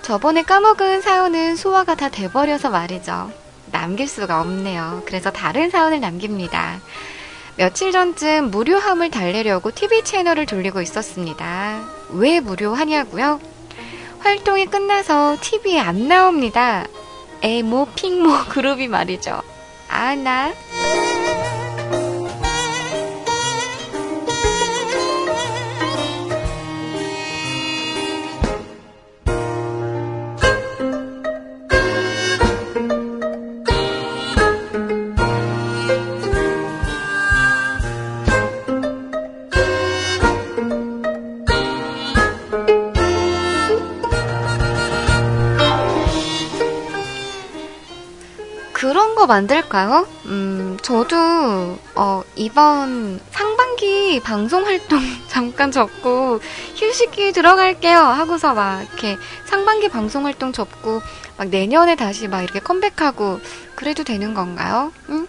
저번에 까먹은 사연은 소화가 다 돼버려서 말이죠. 남길 수가 없네요. 그래서 다른 사연을 남깁니다. 며칠 전쯤 무료함을 달래려고 TV 채널을 돌리고 있었습니다. 왜 무료하냐고요? 활동이 끝나서 TV에 안 나옵니다. 에모, 핑모 그룹이 말이죠. 아, 나. 만들까요? 음, 저도, 어, 이번 상반기 방송 활동 잠깐 접고 휴식기 들어갈게요 하고서 막 이렇게 상반기 방송 활동 접고 막 내년에 다시 막 이렇게 컴백하고 그래도 되는 건가요? 응?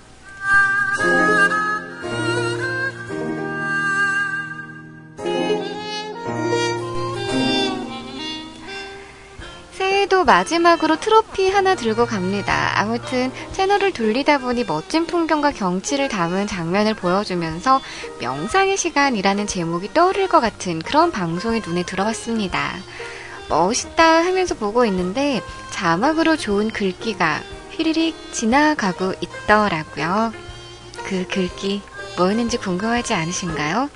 새해도 마지막으로 트로피 하나 들고 갑니다. 아무튼 채널을 돌리다 보니 멋진 풍경과 경치를 담은 장면을 보여주면서 명상의 시간이라는 제목이 떠오를 것 같은 그런 방송이 눈에 들어왔습니다. 멋있다 하면서 보고 있는데 자막으로 좋은 글귀가 휘리릭 지나가고 있더라고요. 그 글귀 뭐였는지 궁금하지 않으신가요?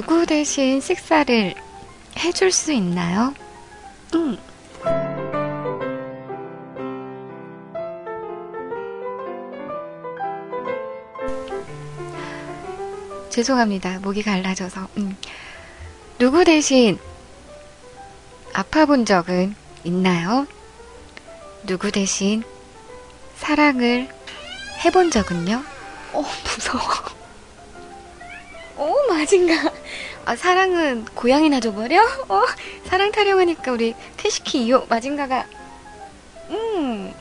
누구 대신 식사를 해줄 수 있나요? 응. 죄송합니다. 목이 갈라져서. 음. 누구 대신 아파 본 적은 있나요? 누구 대신 사랑을 해본 적은요? 어, 무서워. 어, 마징가. 아, 사랑은 고양이나 줘버려? 어, 사랑 타령하니까 우리 캐시키 이호 마징가가, 음.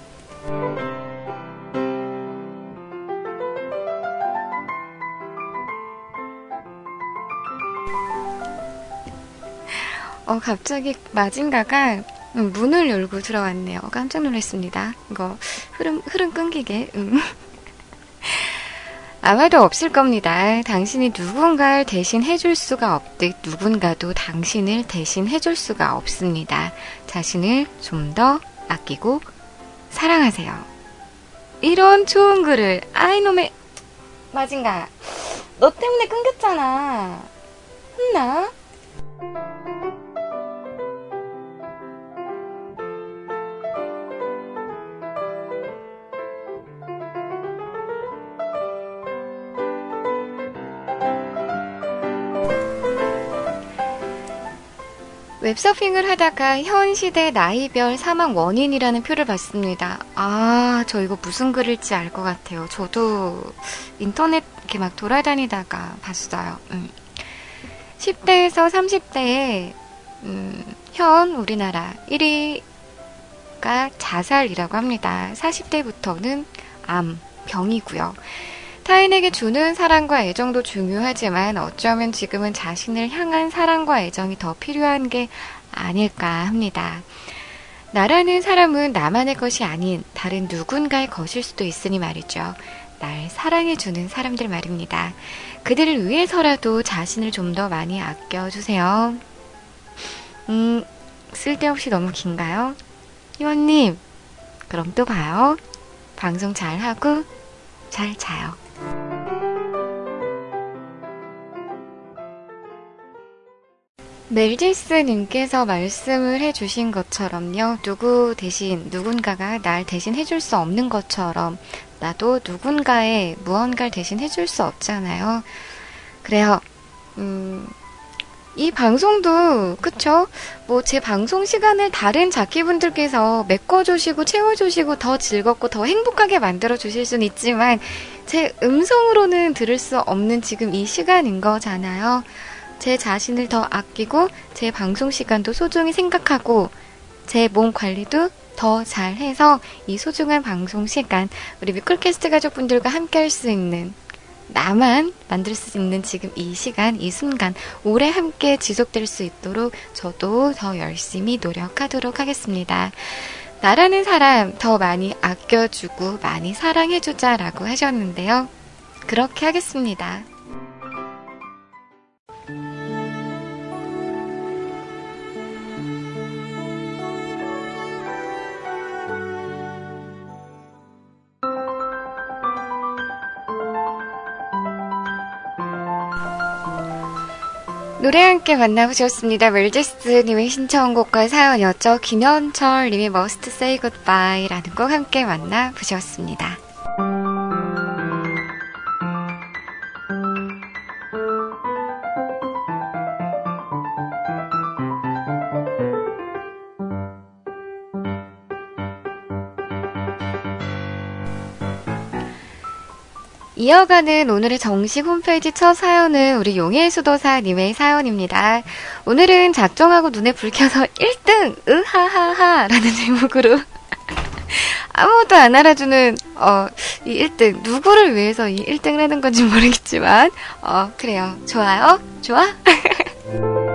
어, 갑자기 마징가가 문을 열고 들어왔네요. 깜짝 놀랐습니다. 이거 흐름, 흐름 끊기게. 음. 아마도 없을 겁니다. 당신이 누군가를 대신 해 줄 수가 없듯 누군가도 당신을 대신 해 줄 수가 없습니다. 자신을 좀 더 아끼고 사랑하세요. 이런 좋은 글을 아이놈의 마징가 너 때문에 끊겼잖아. 혼나? 웹서핑을 하다가 현 시대 나이별 사망 원인이라는 표를 봤습니다. 아, 저 이거 무슨 글일지 알 것 같아요. 저도 인터넷 이렇게 막 돌아다니다가 봤어요. 음. 10대에서 30대에 음, 현 우리나라 1위가 자살이라고 합니다. 40대부터는 암, 병이고요. 타인에게 주는 사랑과 애정도 중요하지만 어쩌면 지금은 자신을 향한 사랑과 애정이 더 필요한 게 아닐까 합니다. 나라는 사람은 나만의 것이 아닌 다른 누군가의 것일 수도 있으니 말이죠. 날 사랑해주는 사람들 말입니다. 그들을 위해서라도 자신을 좀 더 많이 아껴주세요. 음, 쓸데없이 너무 긴가요? 희원님, 그럼 또 봐요. 방송 잘하고 잘 자요. 멜지스님께서 말씀을 해주신 것처럼요, 누구 대신, 누군가가 날 대신 해줄 수 없는 것처럼, 나도 누군가의 무언가를 대신 해줄 수 없잖아요. 그래요. 음, 이 방송도, 그쵸? 뭐, 제 방송 시간을 다른 자키분들께서 메꿔주시고, 채워주시고, 더 즐겁고, 더 행복하게 만들어주실 수는 있지만, 제 음성으로는 들을 수 없는 지금 이 시간인 거잖아요. 제 자신을 더 아끼고 제 방송 시간도 소중히 생각하고 제 몸 관리도 더 잘해서 이 소중한 방송 시간 우리 뮤클캐스트 가족분들과 함께 할 수 있는 나만 만들 수 있는 지금 이 시간, 이 순간 오래 함께 지속될 수 있도록 저도 더 열심히 노력하도록 하겠습니다. 나라는 사람 더 많이 아껴주고 많이 사랑해주자라고 하셨는데요. 그렇게 하겠습니다. 노래 함께 만나보셨습니다. 멜제스님의 신청곡과 사연이었죠. 김현철님의 Must Say Goodbye라는 곡 함께 만나보셨습니다. 이어가는 오늘의 정식 홈페이지 첫 사연은 우리 용해수도사님의 사연입니다. 오늘은 작정하고 눈에 불 켜서 1등! 으하하하! 라는 제목으로 아무것도 안 알아주는, 어, 이 1등. 누구를 위해서 이 1등을 하는 건지 모르겠지만, 어, 그래요. 좋아요? 좋아?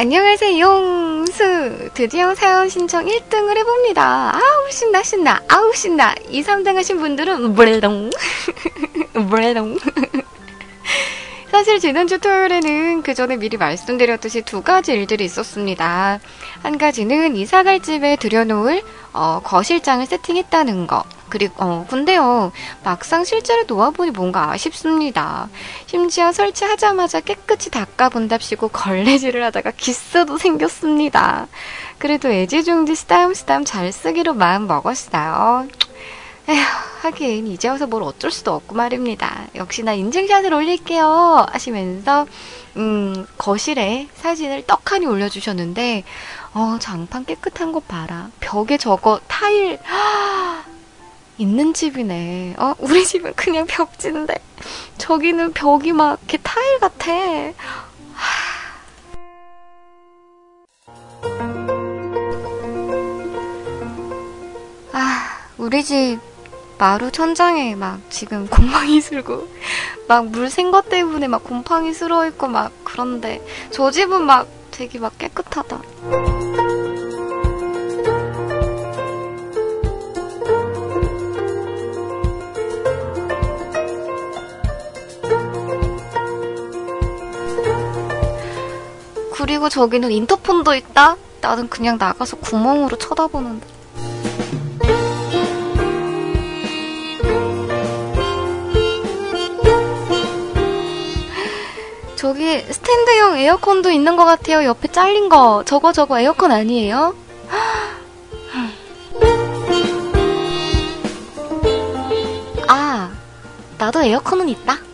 안녕하세요, 용수. 드디어 사연 신청 1등을 해봅니다. 아우, 신나, 신나. 아우, 신나. 2, 3등 하신 분들은, 브레동. 브레동. 사실 지난주 토요일에는 그 전에 미리 말씀드렸듯이 두 가지 일들이 있었습니다. 한 가지는 이사갈 집에 들여놓을 어, 거실장을 세팅했다는 거. 그리고 어, 근데요 막상 실제로 놓아보니 뭔가 아쉽습니다. 심지어 설치하자마자 깨끗이 닦아본답시고 걸레질을 하다가 기스도 생겼습니다. 그래도 애지중지 스담스담 잘 쓰기로 마음 먹었어요. 에휴, 하긴 이제 와서 뭘 어쩔 수도 없고 말입니다. 역시나 인증샷을 올릴게요 하시면서 음, 거실에 사진을 떡하니 올려주셨는데 어, 장판 깨끗한 거 봐라. 벽에 저거 타일 있는 집이네. 어, 우리 집은 그냥 벽지인데 저기는 벽이 막 이렇게 타일 같아. 아, 우리 집 마루 천장에 막 지금 곰팡이 슬고 막 물 샌 것 때문에 막 곰팡이 슬어 있고 막 그런데 저 집은 막 되게 막 깨끗하다. 그리고 저기는 인터폰도 있다? 나는 그냥 나가서 구멍으로 쳐다보는데. 저기 스탠드형 에어컨도 있는 것 같아요. 옆에 잘린 거. 저거 저거 에어컨 아니에요? 아, 나도 에어컨은 있다.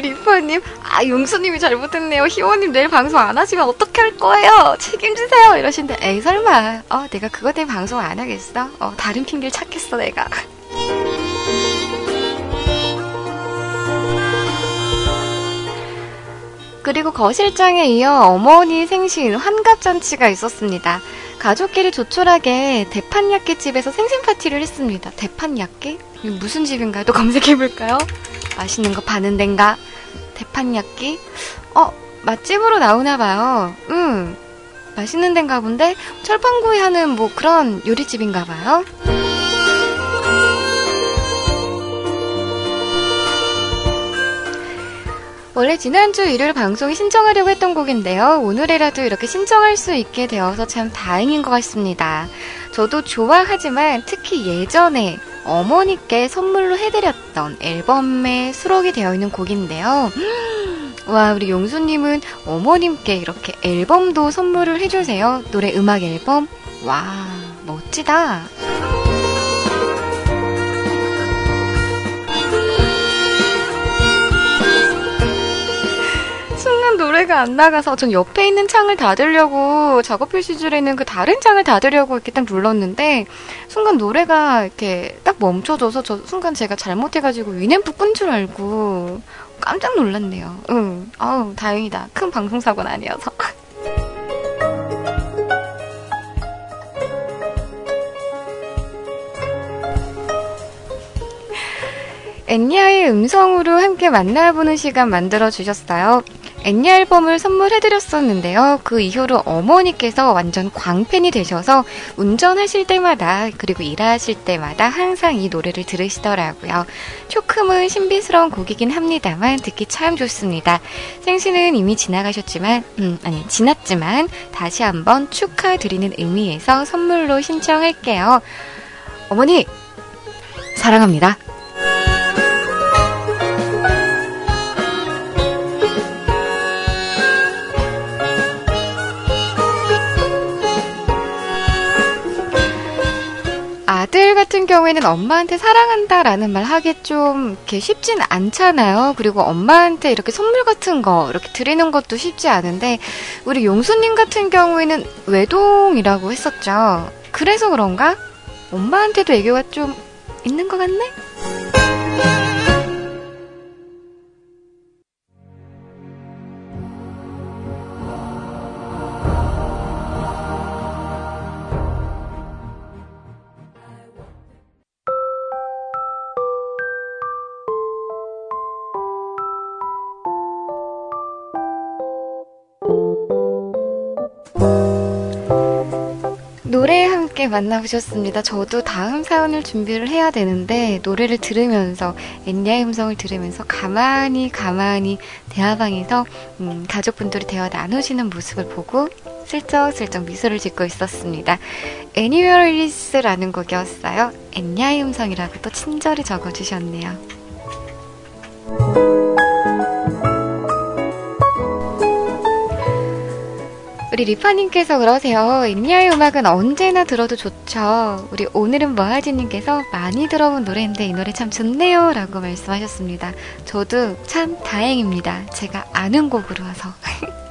슈퍼님, 아, 용수님이 잘못했네요. 희원님 내일 방송 안 하시면 어떻게 할 거예요? 책임지세요. 이러신데, 에이, 설마. 어, 내가 그것 때문에 방송 안 하겠어? 어, 다른 핑계를 찾겠어, 내가. 그리고 거실장에 이어 어머니 생신 환갑잔치가 있었습니다. 가족끼리 조촐하게 대판야끼집에서 생신 파티를 했습니다. 대판야끼? 무슨 집인가요? 또 검색해볼까요? 맛있는 거 파는 데인가? 대판야끼? 어, 맛집으로 나오나봐요. 응. 맛있는 데인가 본데? 철판구이 하는 뭐 그런 요리집인가 봐요. 원래 지난주 일요일 방송에 신청하려고 했던 곡인데요. 오늘이라도 이렇게 신청할 수 있게 되어서 참 다행인 것 같습니다. 저도 좋아하지만 특히 예전에 어머니께 선물로 해드렸던 앨범에 수록이 되어 있는 곡인데요. 와, 우리 용수님은 어머님께 이렇게 앨범도 선물을 해주세요. 노래 음악 앨범? 와, 멋지다. 노래가 안 나가서 전 옆에 있는 창을 닫으려고 작업 표시줄에 있는 그 다른 창을 닫으려고 이렇게 딱 눌렀는데 순간 노래가 이렇게 딱 멈춰져서 저 순간 제가 잘못해가지고 위냄프 끈 줄 알고 깜짝 놀랐네요. 응, 아우 다행이다. 큰 방송 사고는 아니어서. 엔니아의 음성으로 함께 만나보는 시간 만들어 주셨어요. 앤니 앨범을 선물해드렸었는데요. 그 이후로 어머니께서 완전 광팬이 되셔서 운전하실 때마다 그리고 일하실 때마다 항상 이 노래를 들으시더라고요. 초큼은 신비스러운 곡이긴 합니다만 듣기 참 좋습니다. 생신은 이미 지나가셨지만, 음, 아니, 지났지만 다시 한번 축하드리는 의미에서 선물로 신청할게요. 어머니, 사랑합니다. 아들 같은 경우에는 엄마한테 사랑한다라는 말 하기 좀 이렇게 쉽진 않잖아요. 그리고 엄마한테 이렇게 선물 같은 거 이렇게 드리는 것도 쉽지 않은데 우리 용수님 같은 경우에는 외동이라고 했었죠. 그래서 그런가? 엄마한테도 애교가 좀 있는 것 같네? 함께 만나보셨습니다. 저도 다음 사연을 준비를 해야 되는데 노래를 들으면서 엔야의 음성을 들으면서 가만히 가만히 대화방에서 음, 가족분들이 대화 나누시는 모습을 보고 슬쩍슬쩍 미소를 짓고 있었습니다. Is라는 곡이었어요. 엔야의 음성이라고 또 친절히 적어주셨네요. 우리 리파님께서 그러세요. 인니아의 음악은 언제나 들어도 좋죠. 우리 오늘은 뭐하지님께서 많이 들어본 노래인데 이 노래 참 좋네요. 라고 말씀하셨습니다. 저도 참 다행입니다. 제가 아는 곡으로 와서.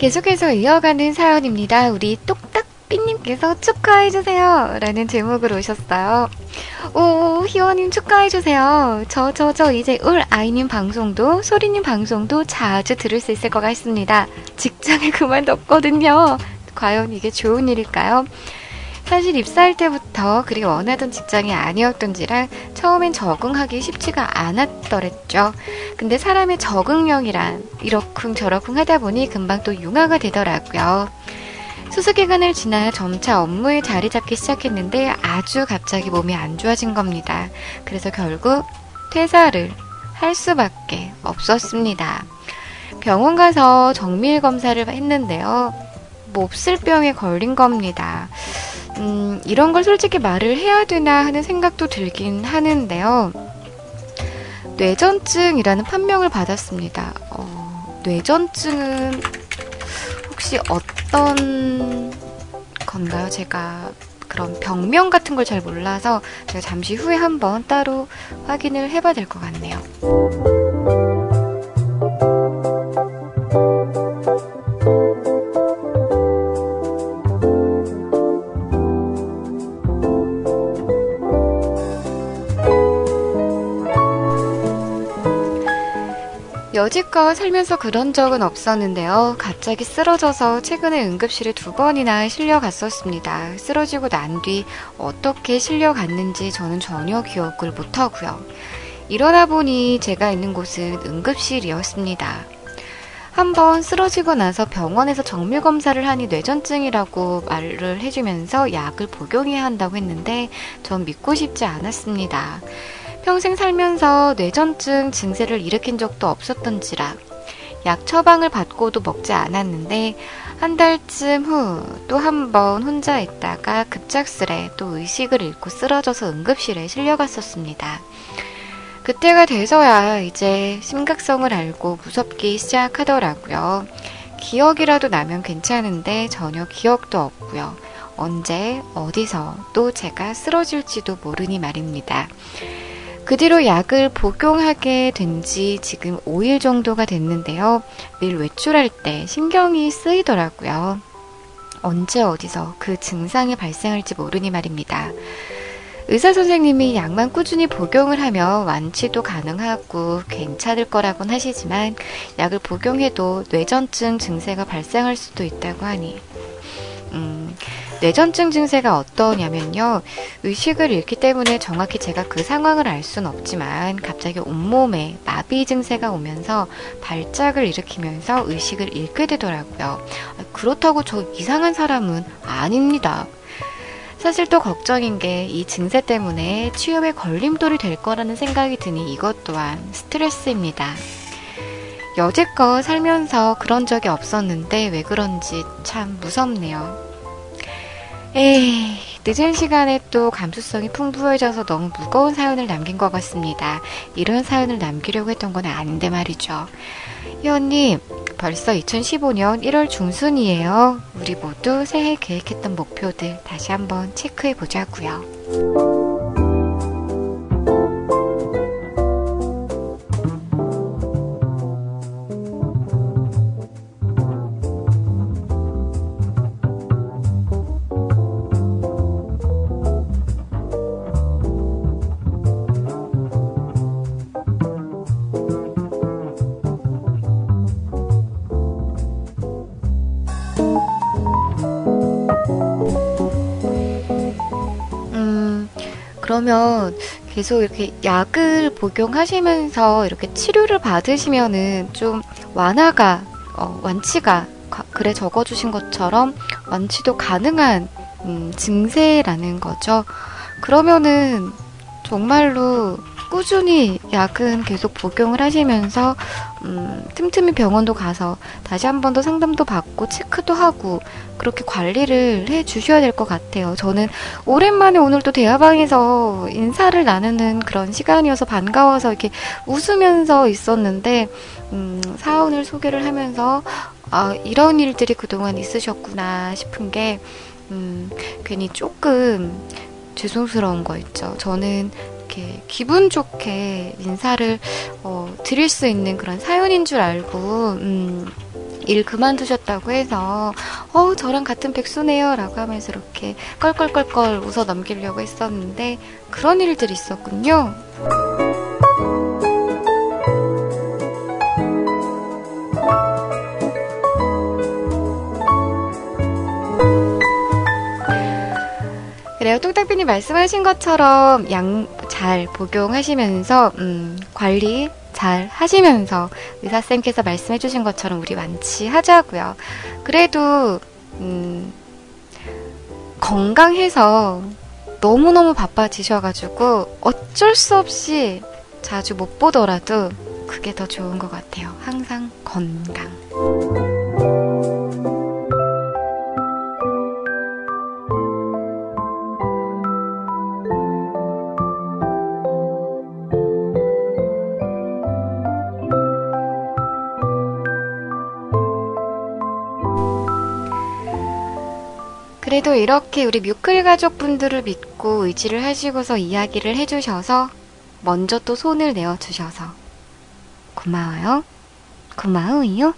계속해서 이어가는 사연입니다. 우리 똑딱 삐님께서 축하해주세요. 라는 제목으로 오셨어요. 오, 희원님 축하해주세요. 저, 저, 저 이제 울 아이님 방송도, 소리님 방송도 자주 들을 수 있을 것 같습니다. 직장에 그만뒀거든요. 과연 이게 좋은 일일까요? 사실 입사할 때부터 그리 원하던 직장이 아니었던지라 처음엔 적응하기 쉽지가 않았더랬죠. 근데 사람의 적응력이란 이러쿵 저러쿵 하다 보니 금방 또 융화가 되더라고요. 수습 기간을 지나 점차 업무에 자리 잡기 시작했는데 아주 갑자기 몸이 안 좋아진 겁니다. 그래서 결국 퇴사를 할 수밖에 없었습니다. 병원 가서 정밀 검사를 했는데요. 몹쓸병에 걸린 겁니다. 음, 이런 걸 솔직히 말을 해야 되나 하는 생각도 들긴 하는데요. 뇌전증이라는 판명을 받았습니다. 어, 뇌전증은 혹시 어떤 건가요? 제가 그런 병명 같은 걸 잘 몰라서 제가 잠시 후에 한번 따로 확인을 해봐야 될 것 같네요. 여지껏 살면서 그런 적은 없었는데요. 갑자기 쓰러져서 최근에 응급실에 두 번이나 실려갔었습니다. 쓰러지고 난 뒤 어떻게 실려갔는지 저는 전혀 기억을 못하고요. 일어나 보니 제가 있는 곳은 응급실이었습니다. 한번 쓰러지고 나서 병원에서 정밀 검사를 하니 뇌전증이라고 말을 해주면서 약을 복용해야 한다고 했는데 전 믿고 싶지 않았습니다. 평생 살면서 뇌전증 증세를 일으킨 적도 없었던지라 약 처방을 받고도 먹지 않았는데 한 달쯤 후 또 한 번 혼자 있다가 급작스레 또 의식을 잃고 쓰러져서 응급실에 실려갔었습니다. 그때가 돼서야 이제 심각성을 알고 무섭기 시작하더라고요. 기억이라도 나면 괜찮은데 전혀 기억도 없고요. 언제, 어디서 또 제가 쓰러질지도 모르니 말입니다. 그 뒤로 약을 복용하게 된 지 지금 5일 정도가 됐는데요. 늘 외출할 때 신경이 쓰이더라고요. 언제 어디서 그 증상이 발생할지 모르니 말입니다. 의사 선생님이 약만 꾸준히 복용을 하며 완치도 가능하고 괜찮을 거라곤 하시지만 약을 복용해도 뇌전증 증세가 발생할 수도 있다고 하니 음, 뇌전증 증세가 어떠냐면요. 의식을 잃기 때문에 정확히 제가 그 상황을 알 수는 없지만 갑자기 온몸에 마비 증세가 오면서 발작을 일으키면서 의식을 잃게 되더라고요. 그렇다고 저 이상한 사람은 아닙니다. 사실 또 걱정인 게 이 증세 때문에 취업에 걸림돌이 될 거라는 생각이 드니 이것 또한 스트레스입니다. 여지껏 살면서 그런 적이 없었는데 왜 그런지 참 무섭네요. 에이, 늦은 시간에 또 감수성이 풍부해져서 너무 무거운 사연을 남긴 것 같습니다. 이런 사연을 남기려고 했던 건 아닌데 말이죠. 희원님, 벌써 2015년 1월 중순이에요. 우리 모두 새해 계획했던 목표들 다시 한번 체크해 보자고요. 계속 이렇게 약을 복용하시면서 이렇게 치료를 받으시면은 좀 완화가, 어, 완치가, 그래 적어주신 것처럼 완치도 가능한 음, 증세라는 거죠. 그러면은 정말로 꾸준히 약은 계속 복용을 하시면서 음, 틈틈이 병원도 가서 다시 한 번 더 상담도 받고 체크도 하고 그렇게 관리를 해 주셔야 될 것 같아요. 저는 오랜만에 오늘 또 대화방에서 인사를 나누는 그런 시간이어서 반가워서 이렇게 웃으면서 있었는데 음, 사연을 소개를 하면서 아, 이런 일들이 그동안 있으셨구나 싶은 게 음, 괜히 조금 죄송스러운 거 있죠. 저는 이렇게 기분 좋게 인사를 어, 드릴 수 있는 그런 사연인 줄 알고 음, 일 그만두셨다고 해서 어 저랑 같은 백수네요 라고 하면서 이렇게 껄껄껄껄 웃어 넘기려고 했었는데 그런 일들이 있었군요. 그래요. 뚱딱비님 말씀하신 것처럼 양 잘 복용하시면서 음, 관리 잘 하시면서 의사쌤께서 말씀해 주신 것처럼 우리 완치하자고요. 그래도 음, 건강해서 너무너무 바빠지셔가지고 어쩔 수 없이 자주 못 보더라도 그게 더 좋은 것 같아요. 항상 건강. 그래도 이렇게 우리 뮤클 가족분들을 믿고 의지를 하시고서 이야기를 해주셔서 먼저 또 손을 내어주셔서 고마워요. 고마워요.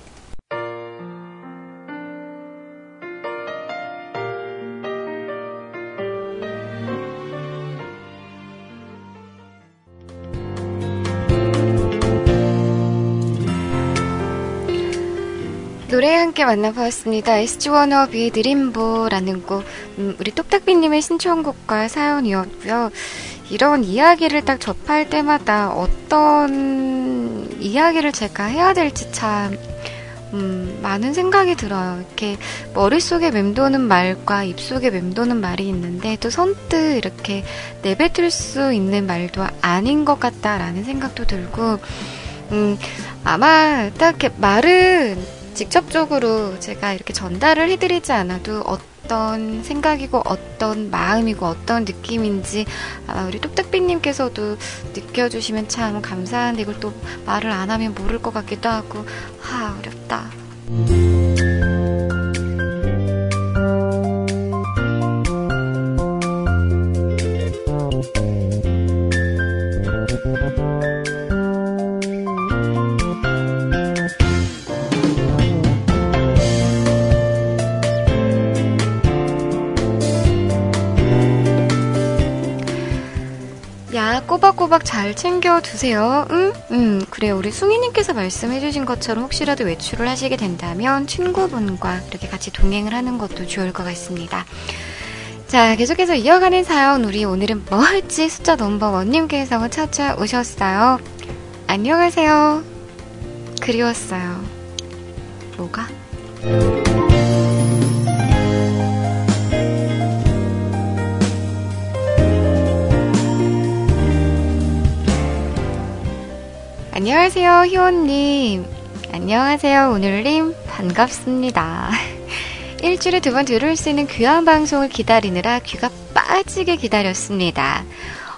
함께 만나보았습니다. SG 워너비의 느림보라는 곡, 음, 우리 똑딱비님의 신청곡과 사연이었고요. 이런 이야기를 딱 접할 때마다 어떤 이야기를 제가 해야 될지 참, 음, 많은 생각이 들어요. 이렇게 머릿속에 맴도는 말과 입속에 맴도는 말이 있는데 또 선뜻 이렇게 내뱉을 수 있는 말도 아닌 것 같다라는 생각도 들고, 음, 아마 딱 이렇게 말은 직접적으로 제가 이렇게 전달을 해드리지 않아도 어떤 생각이고 어떤 마음이고 어떤 느낌인지 아, 우리 뚝딱비님께서도 느껴주시면 참 감사한데 이걸 또 말을 안 하면 모를 것 같기도 하고 아 어렵다. 꼬박꼬박 잘 챙겨 두세요. 응? 응, 그래요. 우리 숭이님께서 말씀해주신 것처럼 혹시라도 외출을 하시게 된다면 친구분과 이렇게 같이 동행을 하는 것도 좋을 것 같습니다. 자, 계속해서 이어가는 사연, 우리 오늘은 뭐 할지 숫자 넘버 원님께서 찾아오셨어요. 안녕하세요. 그리웠어요. 뭐가? 안녕하세요, 희원님. 안녕하세요, 오늘님. 반갑습니다. 일주일에 두 번 들을 수 있는 귀한 방송을 기다리느라 귀가 빠지게 기다렸습니다.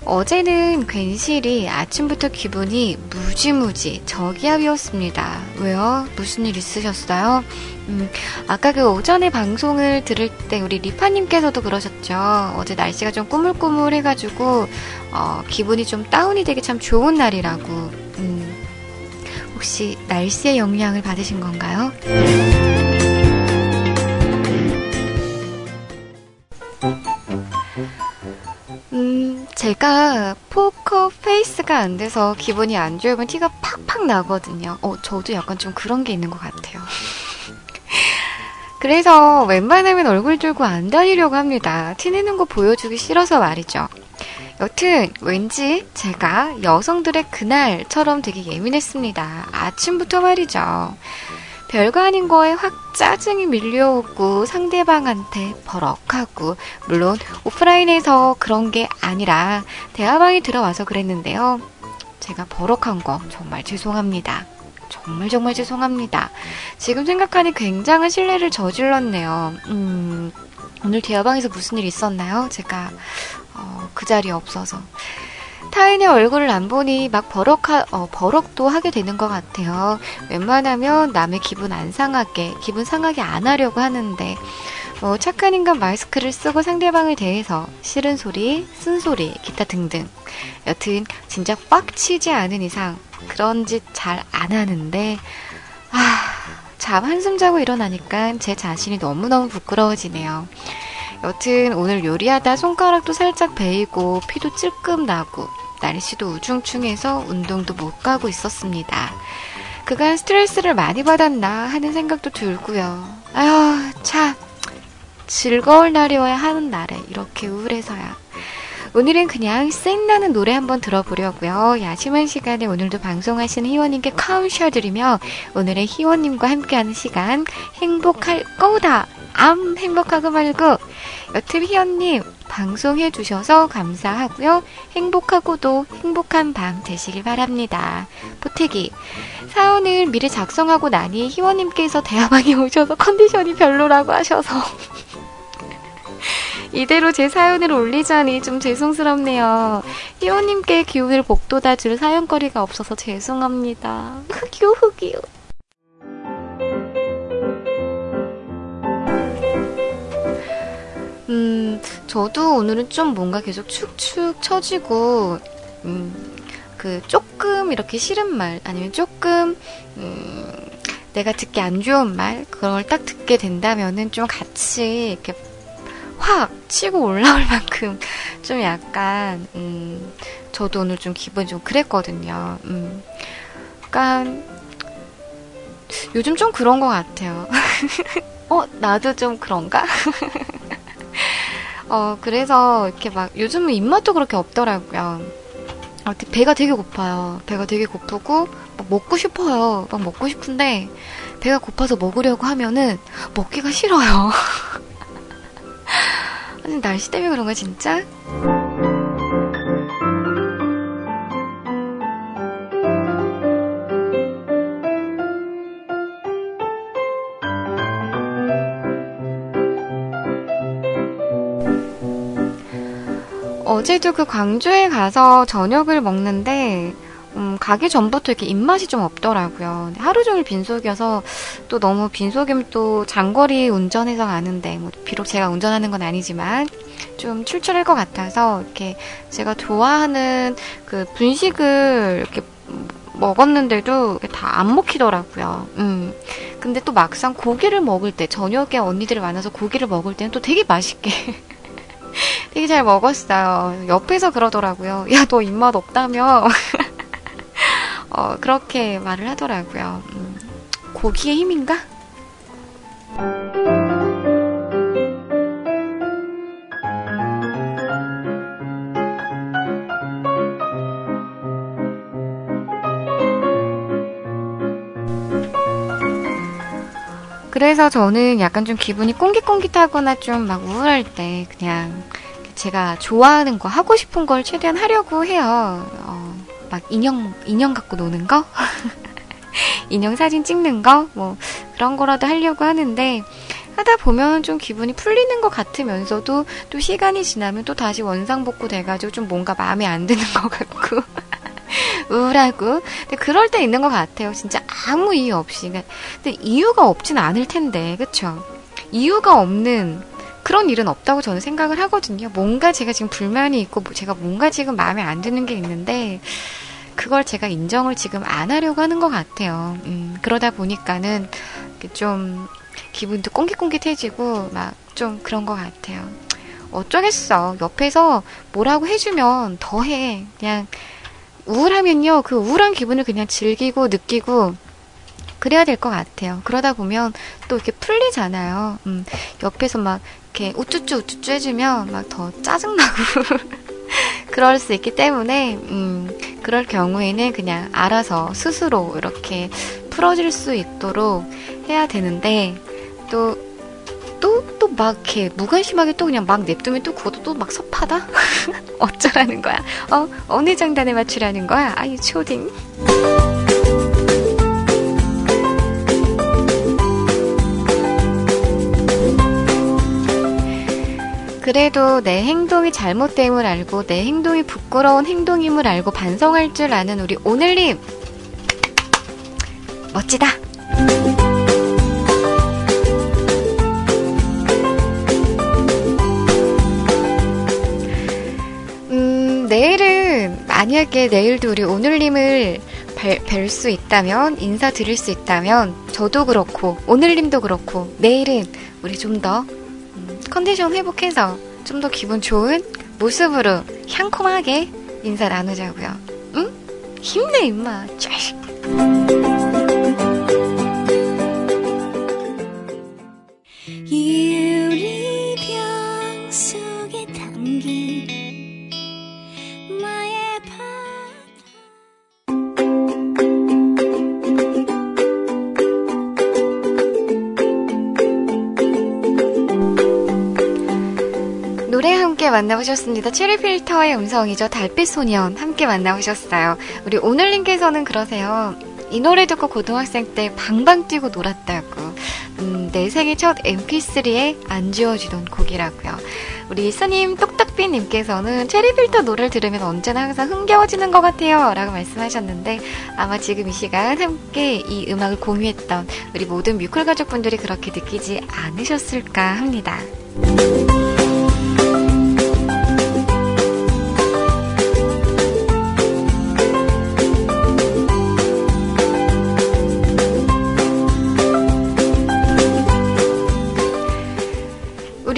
어제는 괜시리 아침부터 기분이 무지무지 저기압이었습니다. 왜요? 무슨 일 있으셨어요? 음, 아까 그 오전에 방송을 들을 때 우리 리파님께서도 그러셨죠. 어제 날씨가 좀 꾸물꾸물해가지고 어, 기분이 좀 다운이 되기 참 좋은 날이라고 혹시 날씨의 영향을 받으신 건가요? 음, 제가 포커 페이스가 안 돼서 기분이 안 좋으면 티가 팍팍 나거든요. 어, 저도 약간 좀 그런 게 있는 것 같아요. 그래서 웬만하면 얼굴 들고 안 다니려고 합니다. 티내는 거 보여주기 싫어서 말이죠. 여튼 왠지 제가 여성들의 그날처럼 되게 예민했습니다. 아침부터 말이죠. 별거 아닌 거에 확 짜증이 밀려오고 상대방한테 버럭하고 물론 오프라인에서 그런 게 아니라 대화방에 들어와서 그랬는데요. 제가 버럭한 거 정말 죄송합니다. 정말 정말 죄송합니다. 지금 생각하니 굉장한 신뢰를 저질렀네요. 음, 오늘 대화방에서 무슨 일 있었나요? 제가 어, 그 자리에 없어서. 타인의 얼굴을 안 보니 막 버럭하, 어, 버럭도 하게 되는 것 같아요. 웬만하면 남의 기분 안 상하게, 기분 상하게 안 하려고 하는데, 뭐 착한 인간 마스크를 쓰고 상대방을 대해서 싫은 소리, 쓴소리, 기타 등등. 여튼 진짜 빡치지 않은 이상 그런 짓 잘 안 하는데, 아, 잠 한숨 자고 일어나니까 제 자신이 너무너무 부끄러워지네요. 여튼 오늘 요리하다 손가락도 살짝 베이고 피도 찔끔 나고 날씨도 우중충해서 운동도 못 가고 있었습니다. 그간 스트레스를 많이 받았나 하는 생각도 들고요. 아휴, 참. 즐거울 날이어야 하는 날에 이렇게 우울해서야. 오늘은 그냥 쌩나는 노래 한번 들어보려고요. 야심한 시간에 오늘도 방송하시는 희원님께 카운셔 드리며 오늘의 희원님과 함께하는 시간 행복할 거다. 암 행복하고 말고 희연님 방송해 주셔서 감사하고요. 행복하고도 행복한 밤 되시길 바랍니다. 포태기 사연을 미리 작성하고 나니 희원님께서 대화방에 오셔서 컨디션이 별로라고 하셔서 이대로 제 사연을 올리자니 좀 죄송스럽네요. 희원님께 기운을 복돋아 줄 사연거리가 없어서 죄송합니다. 흑유 흑 유. 저도 오늘은 좀 뭔가 계속 축축 처지고, 음, 그 조금 이렇게 싫은 말, 아니면 조금, 음, 내가 듣기 안 좋은 말, 그걸 딱 듣게 된다면은 좀 같이 이렇게 확 치고 올라올 만큼 좀 약간, 음, 저도 오늘 좀 기분이 좀 그랬거든요. 음, 약간, 요즘 좀 그런 것 같아요. 어, 나도 좀 그런가? 어, 그래서 이렇게 막 요즘은 입맛도 그렇게 없더라고요. 아, 배가 되게 고파요. 배가 되게 고프고 막 먹고 싶어요. 막 먹고 싶은데 배가 고파서 먹으려고 하면은 먹기가 싫어요. 아니 날씨 때문에 그런가 진짜? 어제도 그 광주에 가서 저녁을 먹는데 음, 가기 전부터 이렇게 입맛이 좀 없더라고요. 하루 종일 빈속이어서 또 너무 빈속이면 또 장거리 운전해서 가는데 뭐 비록 제가 운전하는 건 아니지만 좀 출출할 것 같아서 이렇게 제가 좋아하는 그 분식을 이렇게 먹었는데도 다 안 먹히더라고요. 음. 근데 또 막상 고기를 먹을 때 저녁에 언니들이 많아서 고기를 먹을 때는 또 되게 맛있게 되게 잘 먹었어요. 옆에서 그러더라고요. 야, 너 입맛 없다며. 어, 그렇게 말을 하더라고요. 음, 고기의 힘인가? 그래서 저는 약간 좀 기분이 꽁깃꽁깃하거나 좀 막 우울할 때 그냥 제가 좋아하는 거, 하고 싶은 걸 최대한 하려고 해요. 어, 막 인형, 인형 갖고 노는 거? 인형 사진 찍는 거? 뭐, 그런 거라도 하려고 하는데, 하다 보면 좀 기분이 풀리는 것 같으면서도 또 시간이 지나면 또 다시 원상복구 돼가지고 좀 뭔가 마음에 안 드는 것 같고. 우울하고. 근데 그럴 때 있는 것 같아요. 진짜 아무 이유 없이. 그러니까 근데 이유가 없진 않을 텐데, 그쵸? 이유가 없는 그런 일은 없다고 저는 생각을 하거든요. 뭔가 제가 지금 불만이 있고, 뭐 제가 뭔가 지금 마음에 안 드는 게 있는데, 그걸 제가 인정을 지금 안 하려고 하는 것 같아요. 음, 그러다 보니까는 좀 기분도 꽁깃꽁깃해지고, 막 좀 그런 것 같아요. 어쩌겠어. 옆에서 뭐라고 해주면 더 해. 그냥 우울하면요, 그 우울한 기분을 그냥 즐기고 느끼고, 그래야 될 것 같아요. 그러다 보면 또 이렇게 풀리잖아요. 음, 옆에서 막 이렇게 우쭈쭈 우쭈쭈 해주면 막 더 짜증나고 그럴 수 있기 때문에 음, 그럴 경우에는 그냥 알아서 스스로 이렇게 풀어질 수 있도록 해야 되는데 또 또 또 막 이렇게 무관심하게 또 그냥 막 냅두면 또 그것도 또 막 섭하다? 어쩌라는 거야? 어 어느 장단에 맞추라는 거야? 아유 초딩. 그래도 내 행동이 잘못됨을 알고 내 행동이 부끄러운 행동임을 알고 반성할 줄 아는 우리 오늘님. 멋지다. 내일은 만약에 내일도 우리 오늘님을 뵐 수 있다면 인사드릴 수 있다면 저도 그렇고 오늘님도 그렇고 내일은 우리 좀 더 컨디션 회복해서 좀 더 기분 좋은 모습으로 향콤하게 인사 나누자고요. 응? 힘내 임마. 쫙. 만나보셨습니다. 체리필터의 음성이죠. 달빛소년 함께 만나보셨어요. 우리 오늘님께서는 그러세요. 이 노래 듣고 고등학생 때 방방 뛰고 놀았다고. 음, 내 생애 첫 mp3에 안 지워지던 곡이라고요. 우리 스님 똑딱비님께서는 체리필터 노래를 들으면 언제나 항상 흥겨워지는 것 같아요. 라고 말씀하셨는데 아마 지금 이 시간 함께 이 음악을 공유했던 우리 모든 뮤클 가족분들이 그렇게 느끼지 않으셨을까 합니다.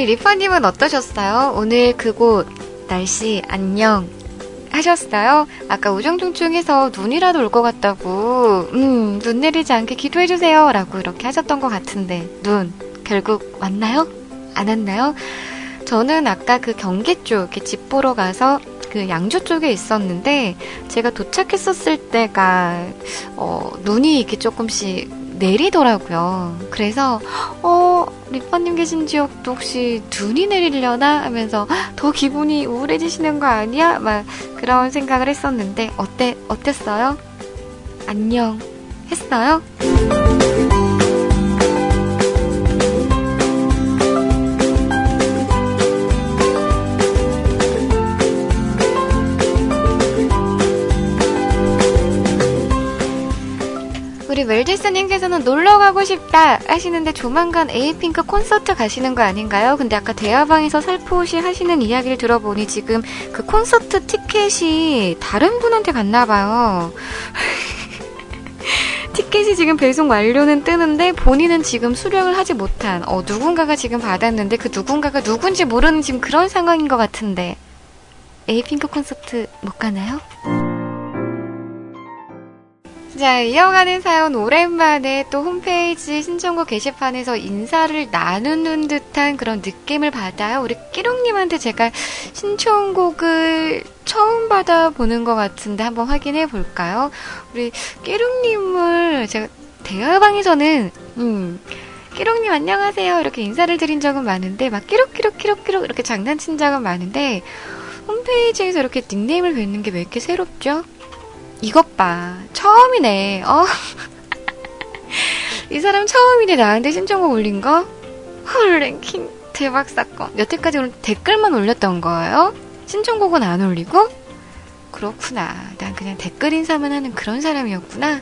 리파님은 어떠셨어요? 오늘 그곳 날씨 안녕 하셨어요? 아까 우정충충해서 눈이라도 올 것 같다고 음, 눈 내리지 않게 기도해주세요 라고 이렇게 하셨던 것 같은데 눈 결국 왔나요? 안 왔나요? 저는 아까 그 경계 쪽에 집 보러 가서 그 양주 쪽에 있었는데 제가 도착했었을 때가 어, 눈이 이렇게 조금씩 내리더라고요. 그래서 어 리파님 계신 지역도 혹시 눈이 내리려나 하면서 더 기분이 우울해지시는 거 아니야? 막 그런 생각을 했었는데 어때 어땠어요? 안녕 했어요? 웰디스님께서는 놀러 가고 싶다 하시는데 조만간 에이핑크 콘서트 가시는 거 아닌가요? 근데 아까 대화방에서 살포시 하시는 이야기를 들어보니 지금 그 콘서트 티켓이 다른 분한테 갔나 봐요. 티켓이 지금 배송 완료는 뜨는데 본인은 지금 수령을 하지 못한 어 누군가가 지금 받았는데 그 누군가가 누군지 모르는 지금 그런 상황인 것 같은데 에이핑크 콘서트 못 가나요? 자, 이어가는 사연 오랜만에 또 홈페이지 신청곡 게시판에서 인사를 나누는 듯한 그런 느낌을 받아요. 우리 끼롱님한테 제가 신청곡을 처음 받아보는 것 같은데 한번 확인해 볼까요? 우리 끼롱님을 제가 대화방에서는, 음, 끼롱님 안녕하세요. 이렇게 인사를 드린 적은 많은데, 막 끼룩끼룩끼룩끼룩 이렇게 장난친 적은 많은데, 홈페이지에서 이렇게 닉네임을 뵙는 게 왜 이렇게 새롭죠? 이것 봐. 처음이네. 어? 이 사람 처음이네. 나한테 신청곡 올린 거? 헐, 랭킹 대박 사건. 여태까지 오늘 댓글만 올렸던 거예요? 신청곡은 안 올리고? 그렇구나. 난 그냥 댓글 인사만 하는 그런 사람이었구나.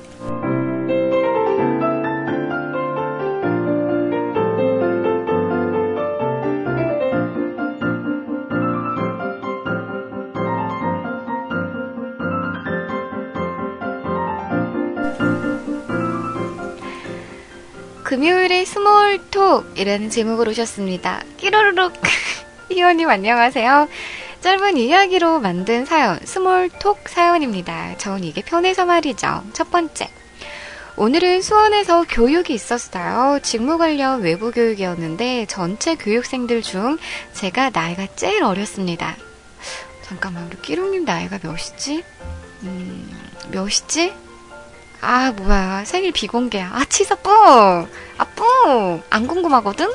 금요일의 small talk이라는 제목으로 오셨습니다. 끼로르륵 희원님 안녕하세요. 짧은 이야기로 만든 사연, small talk 사연입니다. 전 이게 편해서 말이죠. 첫 번째. 오늘은 수원에서 교육이 있었어요. 직무 관련 외부 교육이었는데 전체 교육생들 중 제가 나이가 제일 어렸습니다. 잠깐만, 우리 끼롱님 나이가 몇이지? 음, 몇이지? 아, 뭐야. 생일 비공개야. 아, 치사 뿡! 아, 뿡! 안 궁금하거든?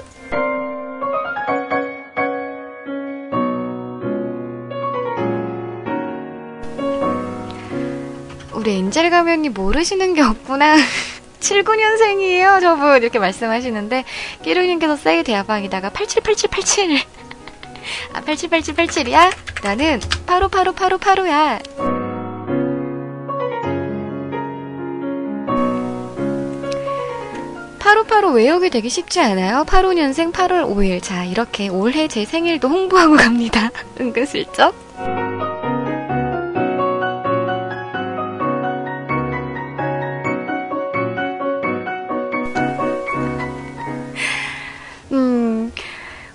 우리 엔젤 가면이 모르시는 게 없구나. 79년생이에요, 저분. 이렇게 말씀하시는데, 끼루님께서 세이 대화방에다가 878787. 아, 878787이야? 나는 85858585야. 파로파로 외우기 되게 쉽지 않아요? 85년생 8월 5일. 자, 이렇게 올해 제 생일도 홍보하고 갑니다. 은근슬쩍. 음,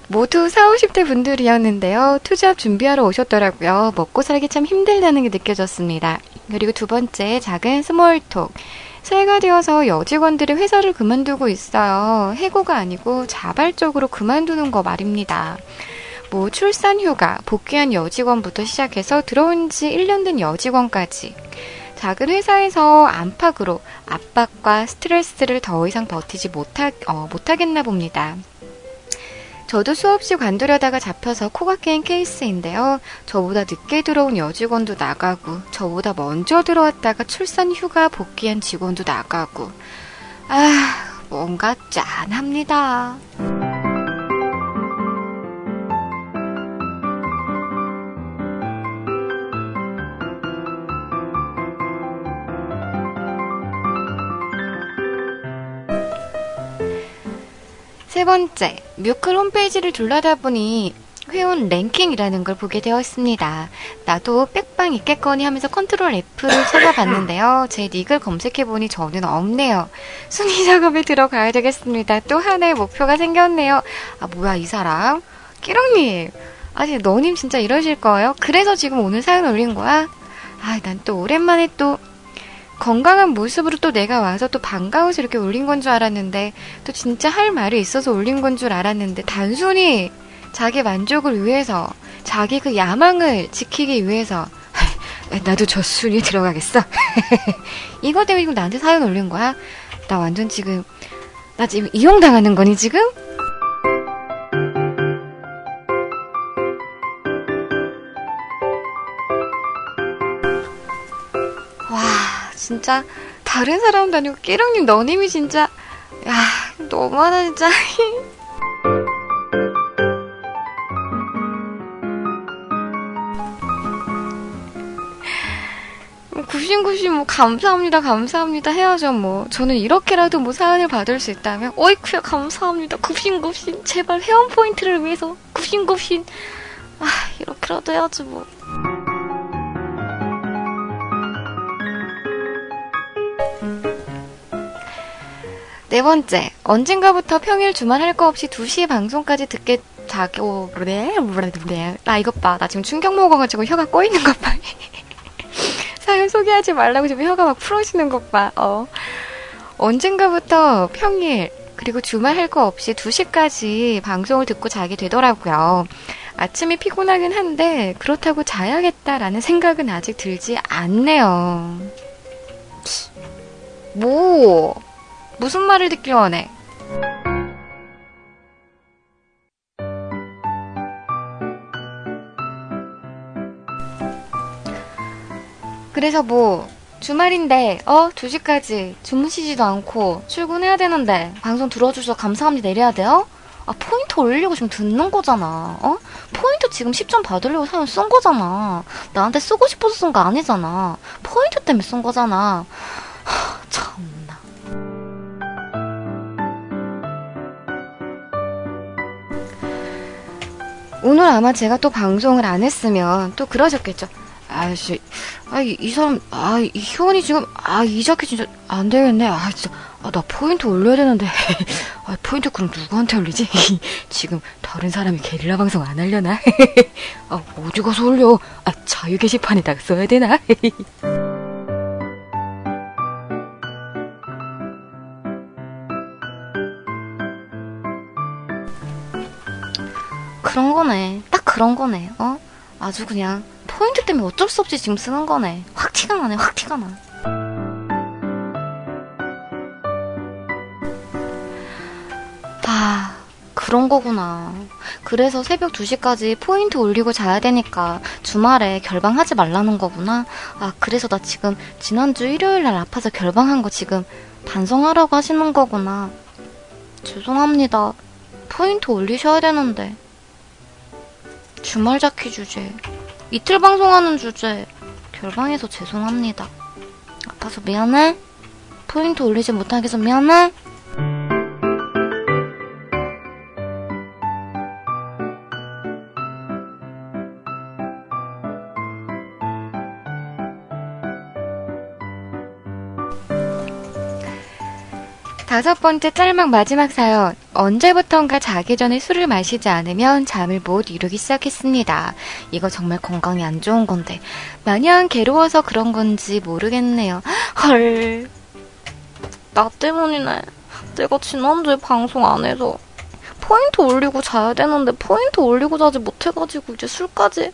모두 40, 50대 분들이었는데요. 투잡 준비하러 오셨더라고요. 먹고 살기 참 힘들다는 게 느껴졌습니다. 그리고 두 번째, 작은 스몰톡. 새해가 되어서 여직원들이 회사를 그만두고 있어요. 해고가 아니고 자발적으로 그만두는 거 말입니다. 뭐 출산 휴가, 복귀한 여직원부터 시작해서 들어온 지 1년 된 여직원까지. 작은 회사에서 안팎으로 압박과 스트레스를 더 이상 버티지 못하, 어, 못하겠나 봅니다. 저도 수없이 관두려다가 잡혀서 코가 깨인 케이스인데요. 저보다 늦게 들어온 여직원도 나가고, 저보다 먼저 들어왔다가 출산 휴가 복귀한 직원도 나가고, 아, 뭔가 짠합니다. 세 번째, 뮤클 홈페이지를 둘러다 보니 회원 랭킹이라는 걸 보게 되었습니다. 나도 빽빵 있겠거니 하면서 컨트롤 F를 찾아봤는데요. 제 닉을 검색해보니 저는 없네요. 순위 작업에 들어가야 되겠습니다. 또 하나의 목표가 생겼네요. 아, 뭐야, 이 사람? 끼렁님. 아니, 너님 진짜 이러실 거예요? 그래서 지금 오늘 사연 올린 거야? 아, 난 또 오랜만에 또 건강한 모습으로 또 내가 와서 또 반가워서 이렇게 올린 건 줄 알았는데 또 진짜 할 말이 있어서 올린 건 줄 알았는데 단순히 자기 만족을 위해서 자기 그 야망을 지키기 위해서 나도 저 순위 들어가겠어. 이거 때문에 지금 나한테 사연 올린 거야? 나 완전 지금 나 지금 이용당하는 거니 지금? 진짜 다른 사람도 아니고 끼렁님 너님이 진짜 야 너무하다 진짜. 구신구신 뭐 감사합니다 감사합니다 해야죠 뭐. 저는 이렇게라도 뭐 사연을 받을 수 있다면 어이쿠야 감사합니다. 구신구신 제발 회원 포인트를 위해서 구신구신. 아 이렇게라도 해야지 뭐 네 번째, 언젠가부터 평일 주말 할 거 없이 2시 방송까지 듣게 자기, 오, 그래? 나 이것 봐. 나 지금 충격 먹어가지고 혀가 꼬이는 것 봐. 사연 소개하지 말라고 지금 혀가 막 풀어지는 것 봐. 어. 언젠가부터 평일, 그리고 주말 할 거 없이 2시까지 방송을 듣고 자게 되더라고요. 아침이 피곤하긴 한데, 그렇다고 자야겠다라는 생각은 아직 들지 않네요. 뭐, 무슨 말을 듣길 원해? 그래서 뭐 주말인데 어 2시까지 주무시지도 않고 출근해야 되는데 방송 들어주셔서 감사합니다 내려야 돼요? 아 포인트 올리려고 지금 듣는 거잖아 어? 포인트 지금 10점 받으려고 사연 쓴 거잖아 나한테 쓰고 싶어서 쓴 거 아니잖아 포인트 때문에 쓴 거잖아 하, 참 오늘 아마 제가 또 방송을 안 했으면 또 그러셨겠죠 아씨, 아, 이, 이 사람, 아, 이 희원이 지금, 아, 이 자켓 진짜 안 되겠네. 아, 진짜, 아, 나 포인트 올려야 되는데. 아, 포인트 그럼 누구한테 올리지? 지금 다른 사람이 게릴라 방송 안 하려나? 아, 어디 가서 올려? 아, 자유 게시판에다가 써야 되나? 그런 거네. 딱 그런 거네. 어? 아주 그냥 포인트 때문에 어쩔 수 없이 지금 쓰는 거네. 확 티가 나네, 확 티가 나. 아, 그런 거구나. 그래서 새벽 2시까지 포인트 올리고 자야 되니까 주말에 결방하지 말라는 거구나. 아, 그래서 나 지금 지난주 일요일 날 아파서 결방한 거 지금 반성하라고 하시는 거구나. 죄송합니다. 포인트 올리셔야 되는데. 주말 자키 주제. 이틀 방송하는 주제 결방해서 죄송합니다. 아파서 미안해. 포인트 올리지 못하게 해서 미안해. 다섯 번째 짤막 마지막 사연. 언제부턴가 자기 전에 술을 마시지 않으면 잠을 못 이루기 시작했습니다. 이거 정말 건강에 안 좋은 건데. 마냥 괴로워서 그런 건지 모르겠네요. 헐. 나 때문이네. 내가 지난주에 방송 안 해서 포인트 올리고 자야 되는데 포인트 올리고 자지 못해가지고 이제 술까지.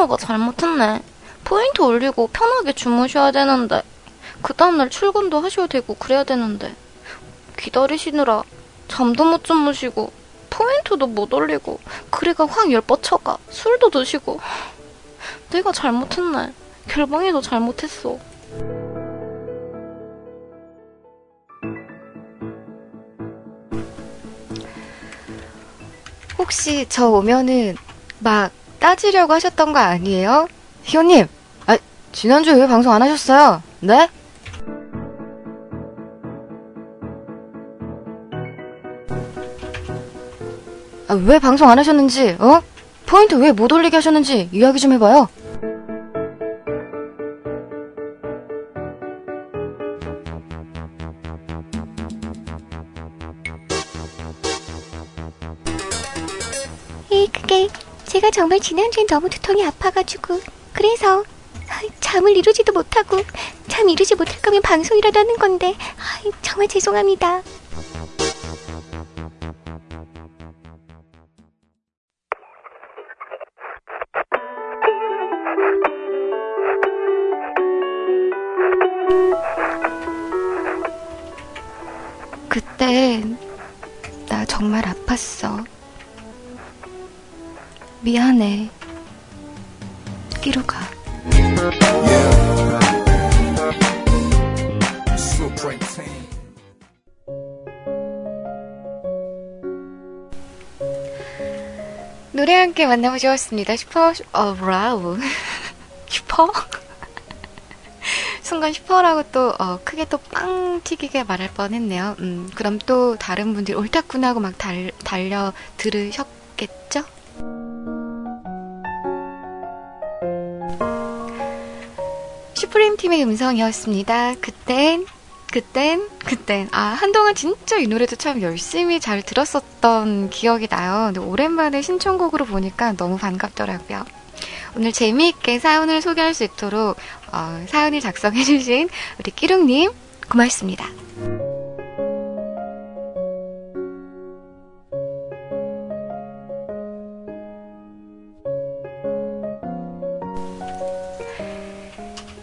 희은호가 잘못했네. 포인트 올리고 편하게 주무셔야 되는데 그 다음날 출근도 하셔야 되고 그래야 되는데 기다리시느라 잠도 못 주무시고 포인트도 못 올리고 그래가 확 열뻗쳐가 술도 드시고 내가 잘못했네. 결방에도 잘못했어. 혹시 저 오면은 막 따지려고 하셨던 거 아니에요? 희원님, 아, 지난주에 왜 방송 안 하셨어요? 네? 아, 왜 방송 안 하셨는지, 어? 포인트 왜 못 올리게 하셨는지 이야기 좀 해봐요. 제가 정말 지난주엔 너무 두통이 아파가지고 그래서 잠을 이루지도 못하고 잠 이루지 못할 거면 방송이라도 하는 건데 정말 죄송합니다. 그땐 나 정말 아팠어. 미안해. 끼로 가. 노래 함께 만나보셨습니다. 슈퍼, 어, 라우. 슈퍼? 순간 슈퍼라고 또, 어, 크게 또 빵 튀기게 말할 뻔 했네요. 음, 그럼 또 다른 분들이 옳다구나 하고 막 달, 달려 들으셨겠죠? 슈프림 팀의 음성이었습니다. 그땐, 그땐, 그땐. 아, 한동안 진짜 이 노래도 참 열심히 잘 들었었던 기억이 나요. 근데 오랜만에 신청곡으로 보니까 너무 반갑더라고요. 오늘 재미있게 사연을 소개할 수 있도록 어, 사연을 작성해주신 우리 끼룩님 고맙습니다.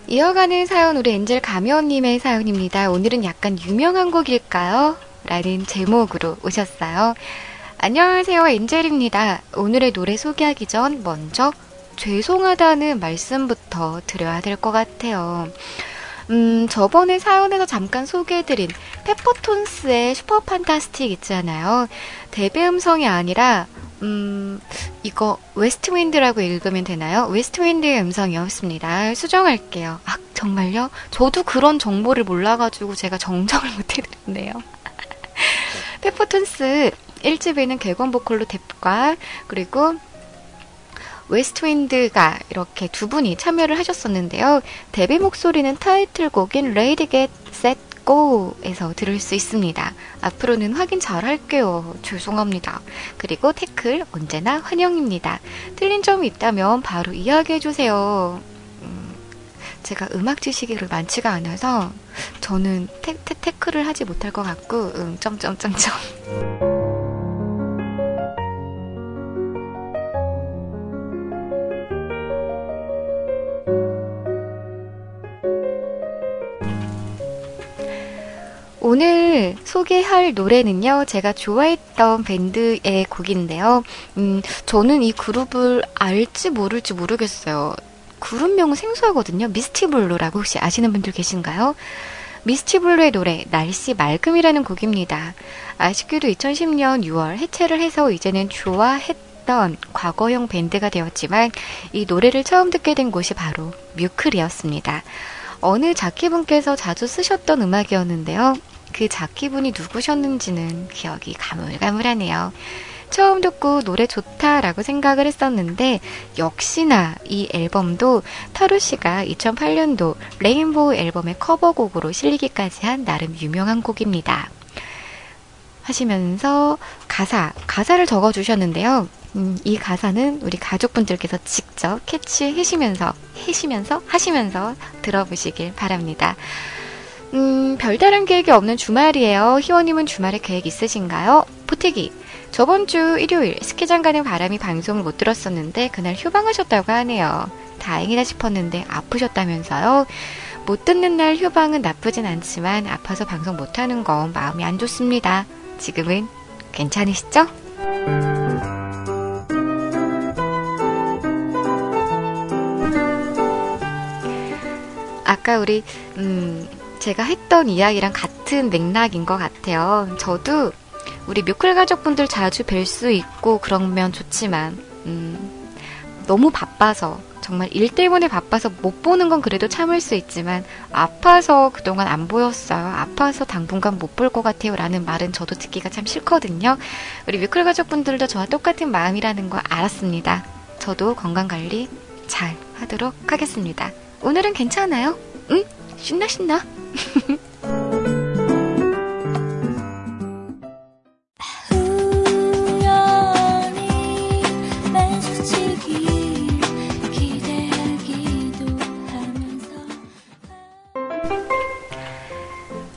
이어가는 사연 우리 엔젤 가면님의 사연입니다. 오늘은 약간 유명한 곡일까요? 라는 제목으로 오셨어요. 안녕하세요, 엔젤입니다. 오늘의 노래 소개하기 전 먼저 죄송하다는 말씀부터 드려야 될 것 같아요. 음, 저번에 사연에서 잠깐 소개해드린 페퍼톤스의 Super Fantastic 있잖아요. deb의 음성이 아니라 음, 이거 Westwind라고 읽으면 되나요? Westwind의 음성이었습니다. 수정할게요. 아, 정말요? 저도 그런 정보를 몰라가지고 제가 정정을 못해드렸네요. 페퍼톤스 1집에는 객원 보컬로 뎁과 그리고 웨스트윈드가 이렇게 두 분이 참여를 하셨었는데요. 뎁의 목소리는 타이틀곡인 Get Set Go에서 들을 수 있습니다. 앞으로는 확인 잘 할게요. 죄송합니다. 그리고 태클 언제나 환영입니다. 틀린 점이 있다면 바로 이야기해주세요. 음, 제가 음악 지식이 많지가 않아서 저는 태, 태, 태클을 하지 못할 것 같고, 음, 점점점점. 오늘 소개할 노래는요, 제가 좋아했던 밴드의 곡인데요. 음, 저는 이 그룹을 알지 모를지 모르겠어요. 그룹명은 생소하거든요. 미스티블루라고 혹시 아시는 분들 계신가요? 미스티블루의 노래, 날씨 맑음이라는 곡입니다. 아쉽게도 2010년 6월 해체를 해서 이제는 좋아했던 과거형 밴드가 되었지만 이 노래를 처음 듣게 된 곳이 바로 뮤클이었습니다. 어느 자키분께서 자주 쓰셨던 음악이었는데요. 그 자키분이 누구셨는지는 기억이 가물가물하네요. 처음 듣고 노래 좋다라고 생각을 했었는데 역시나 이 앨범도 타루 씨가 2008년도 Rainbow 앨범의 커버곡으로 실리기까지 한 나름 유명한 곡입니다. 하시면서 가사, 가사를 적어 주셨는데요. 음, 이 가사는 우리 가족분들께서 직접 캐치하시면서, 해시면서, 하시면서 들어보시길 바랍니다. 음, 별다른 계획이 없는 주말이에요. 희원님은 주말에 계획 있으신가요? 포태기. 저번 주 일요일 스키장 가는 바람이 방송을 못 들었었는데 그날 휴방하셨다고 하네요. 다행이다 싶었는데 아프셨다면서요? 못 듣는 날 휴방은 나쁘진 않지만 아파서 방송 못 하는 건 마음이 안 좋습니다. 지금은 괜찮으시죠? 아까 우리 음, 제가 했던 이야기랑 같은 맥락인 것 같아요. 저도 우리 뮤클 가족분들 자주 뵐 수 있고 그러면 좋지만 음, 너무 바빠서 정말 일 때문에 바빠서 못 보는 건 그래도 참을 수 있지만 아파서 그동안 안 보였어요. 아파서 당분간 못 볼 것 같아요. 라는 말은 저도 듣기가 참 싫거든요. 우리 뮤클 가족분들도 저와 똑같은 마음이라는 거 알았습니다. 저도 건강 관리 잘 하도록 하겠습니다. 오늘은 괜찮아요? 응? 신나 신나.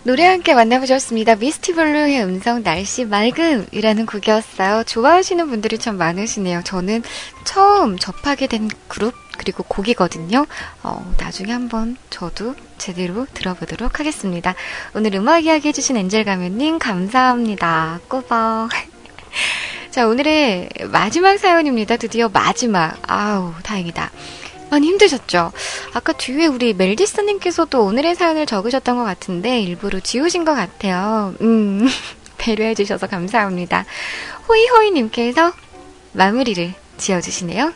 노래 함께 만나보셨습니다. 미스티블루의 음성 날씨 맑음이라는 곡이었어요. 좋아하시는 분들이 참 많으시네요. 저는 처음 접하게 된 그룹 그리고 곡이거든요. 어, 나중에 한번 저도 제대로 들어보도록 하겠습니다. 오늘 음악 이야기 해주신 엔젤 가면님 감사합니다. 꼬박. 자, 오늘의 마지막 사연입니다. 드디어 마지막. 아우, 다행이다. 많이 힘드셨죠? 아까 뒤에 우리 멜디스님께서도 오늘의 사연을 적으셨던 것 같은데 일부러 지우신 것 같아요. 음, 배려해주셔서 감사합니다. 호이호이님께서 마무리를 지어주시네요.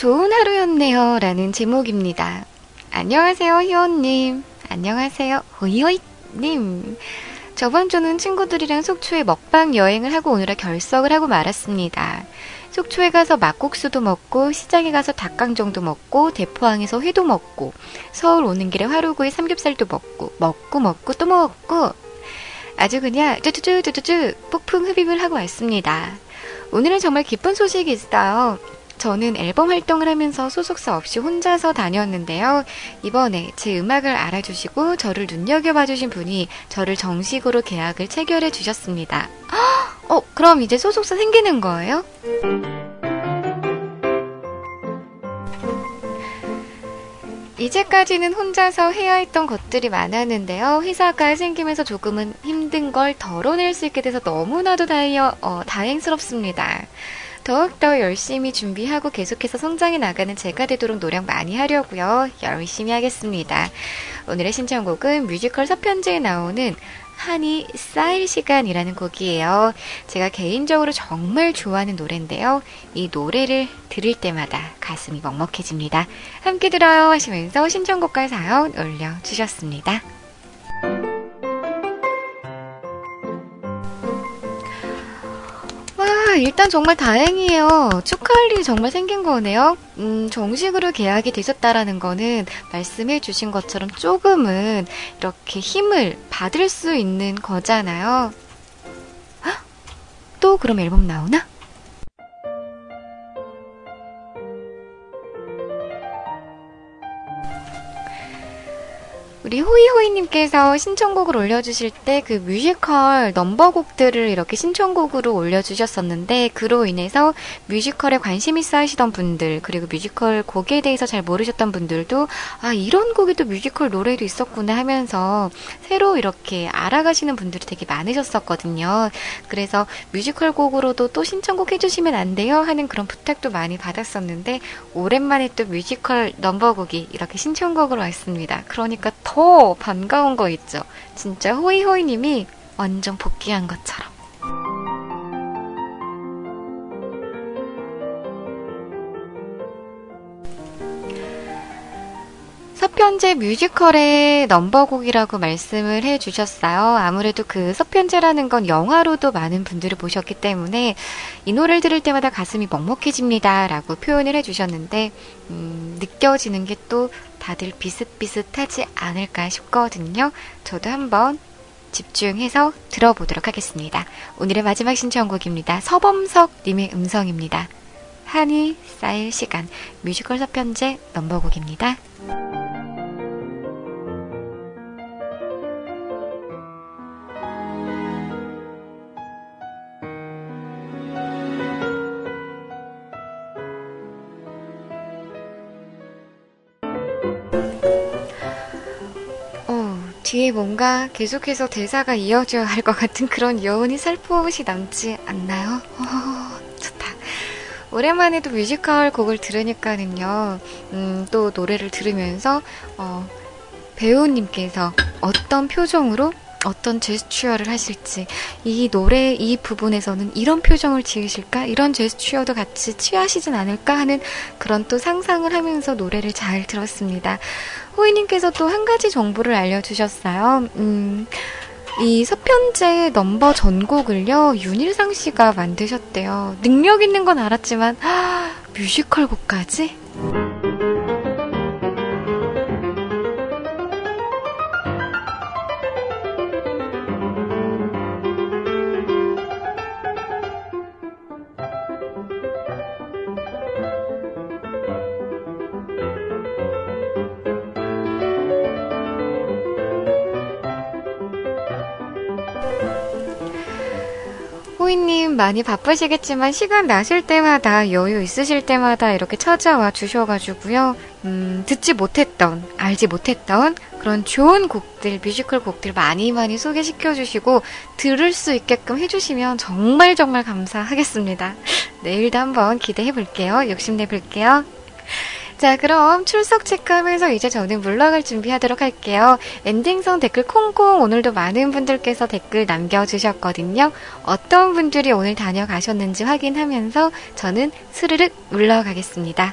좋은 하루였네요. 라는 제목입니다. 안녕하세요, 희원님. 안녕하세요. 호이호이님. 저번 주는 친구들이랑 속초에 먹방 여행을 하고 오느라 결석을 하고 말았습니다. 속초에 가서 막국수도 먹고 시장에 가서 닭강정도 먹고 대포항에서 회도 먹고 서울 오는 길에 화로구이 삼겹살도 먹고 먹고 먹고 또 먹고 아주 그냥 쭈쭈쭈쭈쭈 폭풍 흡입을 하고 왔습니다. 오늘은 정말 기쁜 소식이 있어요. 저는 앨범 활동을 하면서 소속사 없이 혼자서 다녔는데요. 이번에 제 음악을 알아주시고 저를 눈여겨봐주신 분이 저를 정식으로 계약을 체결해 주셨습니다. 어, 그럼 이제 소속사 생기는 거예요? 이제까지는 혼자서 해야 했던 것들이 많았는데요. 회사가 생기면서 조금은 힘든 걸 덜어낼 수 있게 돼서 너무나도 다행여, 어, 다행스럽습니다. 더욱더 열심히 준비하고 계속해서 성장해 나가는 제가 되도록 노력 많이 하려고요. 열심히 하겠습니다. 오늘의 신청곡은 뮤지컬 서편제에 나오는 한이 쌓일 시간이라는 곡이에요. 제가 개인적으로 정말 좋아하는 노래인데요. 이 노래를 들을 때마다 가슴이 먹먹해집니다. 함께 들어요 하시면서 신청곡과 사연 올려주셨습니다. 일단 정말 다행이에요. 축하할 일이 정말 생긴 거네요. 음, 정식으로 계약이 되셨다라는 거는 말씀해 주신 것처럼 조금은 이렇게 힘을 받을 수 있는 거잖아요. 헉? 또 그럼 앨범 나오나? 우리 호이호이님께서 신청곡을 올려주실 때 그 뮤지컬 넘버곡들을 이렇게 신청곡으로 올려주셨었는데 그로 인해서 뮤지컬에 관심 있어 하시던 분들 그리고 뮤지컬 곡에 대해서 잘 모르셨던 분들도 아 이런 곡이 또 뮤지컬 노래도 있었구나 하면서 새로 이렇게 알아가시는 분들이 되게 많으셨었거든요. 그래서 뮤지컬 곡으로도 또 신청곡 해주시면 안 돼요 하는 그런 부탁도 많이 받았었는데 오랜만에 또 뮤지컬 넘버곡이 이렇게 신청곡으로 왔습니다. 그러니까 더 반가운 거 있죠. 진짜 호이호이님이 완전 복귀한 것처럼. 서편제 뮤지컬의 넘버곡이라고 말씀을 해 주셨어요. 아무래도 그 서편제라는 건 영화로도 많은 분들을 보셨기 때문에 이 노래를 들을 때마다 가슴이 먹먹해집니다. 라고 표현을 해 주셨는데, 음, 느껴지는 게 또 다들 비슷비슷하지 않을까 싶거든요. 저도 한번 집중해서 들어보도록 하겠습니다. 오늘의 마지막 신청곡입니다. 서범석님의 음성입니다. 한이 쌓일 시간 뮤지컬 서편제 넘버곡입니다. 뒤에 뭔가 계속해서 대사가 이어져야 할 것 같은 그런 여운이 살포시 남지 않나요? 오, 어, 좋다. 오랜만에 도 뮤지컬 곡을 들으니까는요, 음, 또 노래를 들으면서, 어, 배우님께서 어떤 표정으로 어떤 제스처를 하실지 이 노래 이 부분에서는 이런 표정을 지으실까 이런 제스처도 같이 취하시진 않을까 하는 그런 또 상상을 하면서 노래를 잘 들었습니다. 호이님께서 또 한 가지 정보를 알려주셨어요. 음, 이 서편제 넘버 전곡을요 윤일상 씨가 만드셨대요. 능력 있는 건 알았지만 하, 뮤지컬 곡까지. 소희님 많이 바쁘시겠지만 시간 나실 때마다 여유 있으실 때마다 이렇게 찾아와 주셔가지고요. 음, 듣지 못했던, 알지 못했던 그런 좋은 곡들, 뮤지컬 곡들 많이 많이 소개시켜 주시고 들을 수 있게끔 해주시면 정말 정말 감사하겠습니다. 내일도 한번 기대해 볼게요. 욕심내 볼게요. 자, 그럼 출석 체크하면서 이제 저는 물러갈 준비하도록 할게요. 엔딩성 댓글 콩콩 오늘도 많은 분들께서 댓글 남겨주셨거든요. 어떤 분들이 오늘 다녀가셨는지 확인하면서 저는 스르륵 물러가겠습니다.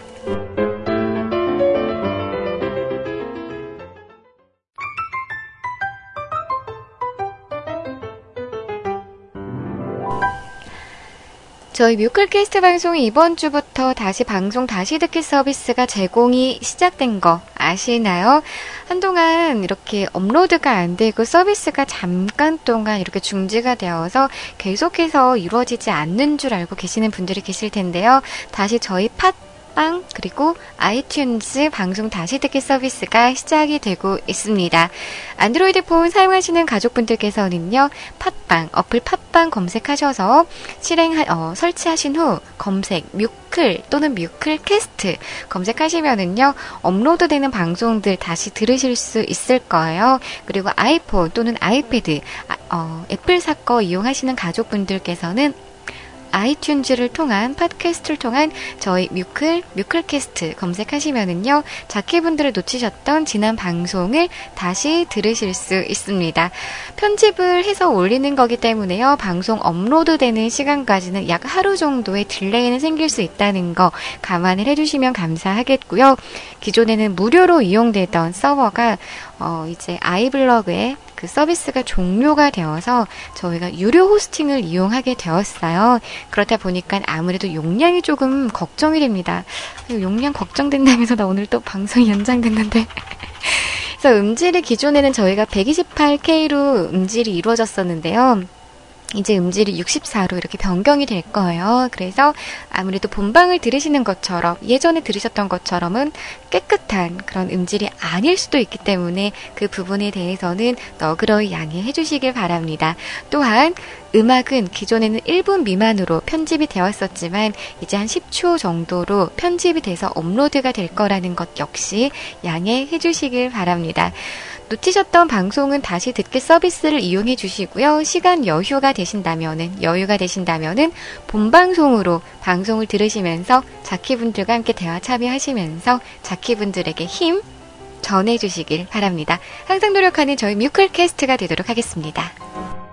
저희 뮤클캐스트 방송이 이번 주부터 다시 방송 다시 듣기 서비스가 제공이 시작된 거 아시나요? 한동안 이렇게 업로드가 안 되고 서비스가 잠깐 동안 이렇게 중지가 되어서 계속해서 이루어지지 않는 줄 알고 계시는 분들이 계실 텐데요. 다시 저희 팟 팟빵 그리고 아이튠즈 방송 다시 듣기 서비스가 시작이 되고 있습니다. 안드로이드 폰 사용하시는 가족분들께서는요. 팟빵 어플 팟빵 검색하셔서 실행 어, 설치하신 후 검색 뮤클 또는 뮤클 캐스트 검색하시면은요. 업로드되는 방송들 다시 들으실 수 있을 거예요. 그리고 아이폰 또는 아이패드 아, 어, 애플사 거 이용하시는 가족분들께서는 아이튠즈를 통한 팟캐스트를 통한 저희 뮤클 뮤클캐스트 검색하시면은요 자키분들을 놓치셨던 지난 방송을 다시 들으실 수 있습니다. 편집을 해서 올리는 거기 때문에요 방송 업로드되는 시간까지는 약 하루 정도의 딜레이는 생길 수 있다는 거 감안을 해주시면 감사하겠고요. 기존에는 무료로 이용되던 서버가 어 이제 아이블로그에 그 서비스가 종료가 되어서 저희가 유료 호스팅을 이용하게 되었어요. 그렇다 보니까 아무래도 용량이 조금 걱정이 됩니다. 용량 걱정된다면서 나 오늘 또 방송이 연장됐는데. 그래서 음질이 기존에는 저희가 128K로 음질이 이루어졌었는데요. 이제 음질이 64로 이렇게 변경이 될 거예요. 그래서 아무래도 본방을 들으시는 것처럼 예전에 들으셨던 것처럼은 깨끗한 그런 음질이 아닐 수도 있기 때문에 그 부분에 대해서는 너그러이 양해해 주시길 바랍니다. 또한 음악은 기존에는 1분 미만으로 편집이 되었었지만 이제 한 10초 정도로 편집이 돼서 업로드가 될 거라는 것 역시 양해해 주시길 바랍니다. 놓치셨던 방송은 다시 듣기 서비스를 이용해 주시고요. 시간 여유가 되신다면은 여유가 되신다면은 본방송으로 방송을 들으시면서 자키분들과 함께 대화 참여하시면서 자키분들에게 힘 전해 주시길 바랍니다. 항상 노력하는 저희 뮤클캐스트가 되도록 하겠습니다.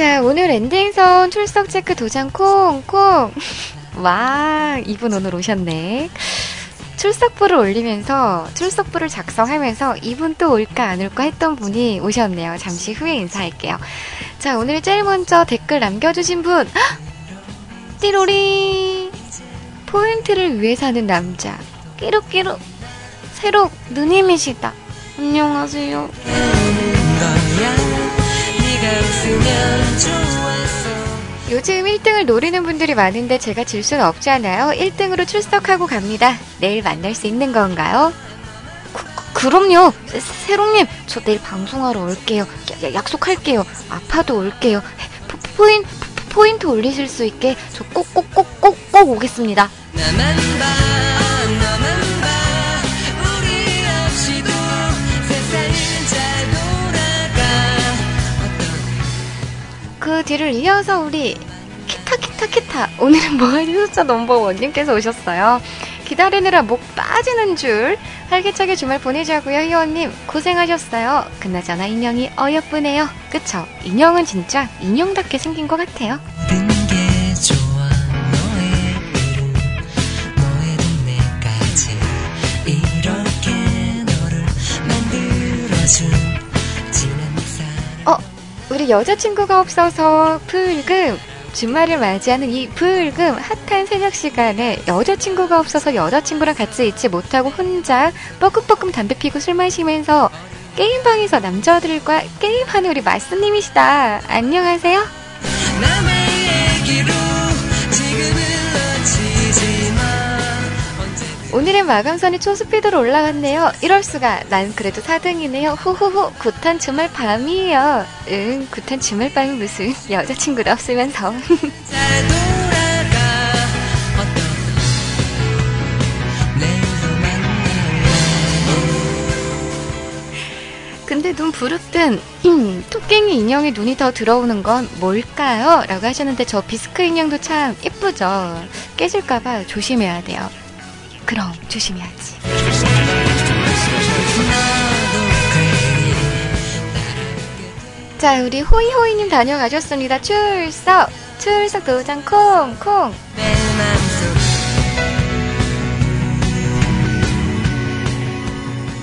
자, 오늘 엔딩선 출석 체크 도장 콩콩. 와, 이분 오늘 오셨네. 출석부를 올리면서 출석부를 작성하면서 이분 또 올까 안 올까 했던 분이 오셨네요. 잠시 후에 인사할게요. 자, 오늘 제일 먼저 댓글 남겨주신 분. 띠로리. 포인트를 위해 사는 남자. 끼룩끼룩. 새로 누님이시다. 안녕하세요. 요즘 1등을 노리는 분들이 많은데 제가 질 수는 없잖아요. 1등으로 출석하고 갑니다. 내일 만날 수 있는 건가요? 그, 럼요 새롱님, 저 내일 방송하러 올게요. 야, 약속할게요. 아파도 올게요. 포, 포인, 포인트 올리실 수 있게 저 꼭 꼭 꼭 꼭꼭 오겠습니다. 그 뒤를 이어서 우리 키타 키타 키타 오늘은 뭐하니 숫자 넘버원님께서 오셨어요. 기다리느라 목 빠지는 줄 활기차게 주말 보내자고요 희원님 고생하셨어요. 그나저나 인형이 어여쁘네요. 그쵸? 인형은 진짜 인형답게 생긴 것 같아요. 우리 여자친구가 없어서 불금 주말을 맞이하는 이 불금 핫한 새벽 시간에 여자친구가 없어서 여자친구랑 같이 있지 못하고 혼자 뻐끔뻐끔 담배 피고 술 마시면서 게임방에서 남자들과 게임하는 우리 마스님이시다. 안녕하세요. 오늘은 마감선이 초스피드로 올라갔네요. 이럴 수가. 난 그래도 4등이네요. 후후후. 굿한 주말 밤이에요. 응, 굿한 주말 밤이 무슨 여자친구도 없으면서. 근데 눈 부릅뜬 음, 토깽이 인형에 눈이 더 들어오는 건 뭘까요? 라고 하셨는데 저 비스크 인형도 참 예쁘죠? 깨질까봐 조심해야 돼요. 그럼 조심해야지. 자, 우리 호이호이님 다녀가셨습니다. 출석! 출석 도장 콩 콩!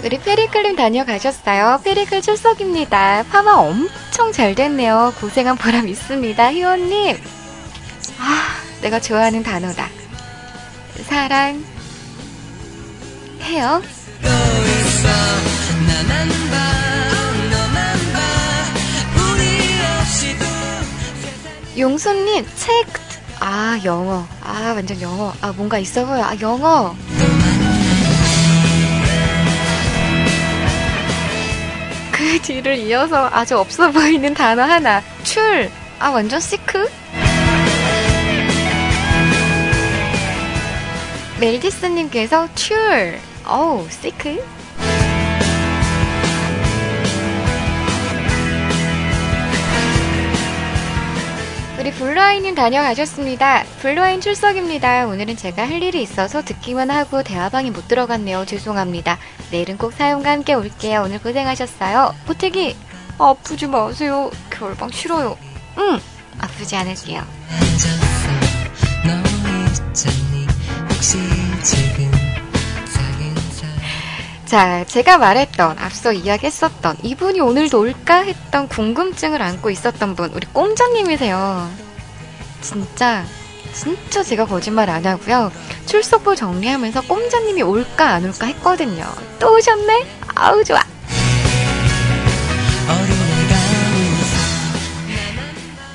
우리 페리클님 다녀가셨어요. 페리클 출석입니다. 파마 엄청 잘 됐네요. 고생한 보람 있습니다. 희원님. 아, 내가 좋아하는 단어다. 사랑, 해요. 용수님, 책, 아, 영어. 아, 완전 영어. 아, 뭔가 있어 보여. 아, 영어. 그 뒤를 이어서 아주 없어 보이는 단어 하나. 출. 아, 완전 시크? 멜디스님께서 출. 어우, 시크? 우리 블루아이님 다녀가셨습니다. 블루아인 출석입니다. 오늘은 제가 할 일이 있어서 듣기만 하고 대화방에 못 들어갔네요. 죄송합니다. 내일은 꼭 사연과 함께 올게요. 오늘 고생하셨어요. 보태기, 아프지 마세요. 겨울방 싫어요. 응, 아프지 않을게요. 자, 제가 말했던, 앞서 이야기했었던, 이분이 오늘도 올까 했던 궁금증을 안고 있었던 분, 우리 꼼장님이세요. 진짜, 진짜 제가 거짓말 안 하고요. 출석부 정리하면서 꼼장님이 올까 안 올까 했거든요. 또 오셨네? 아우, 좋아.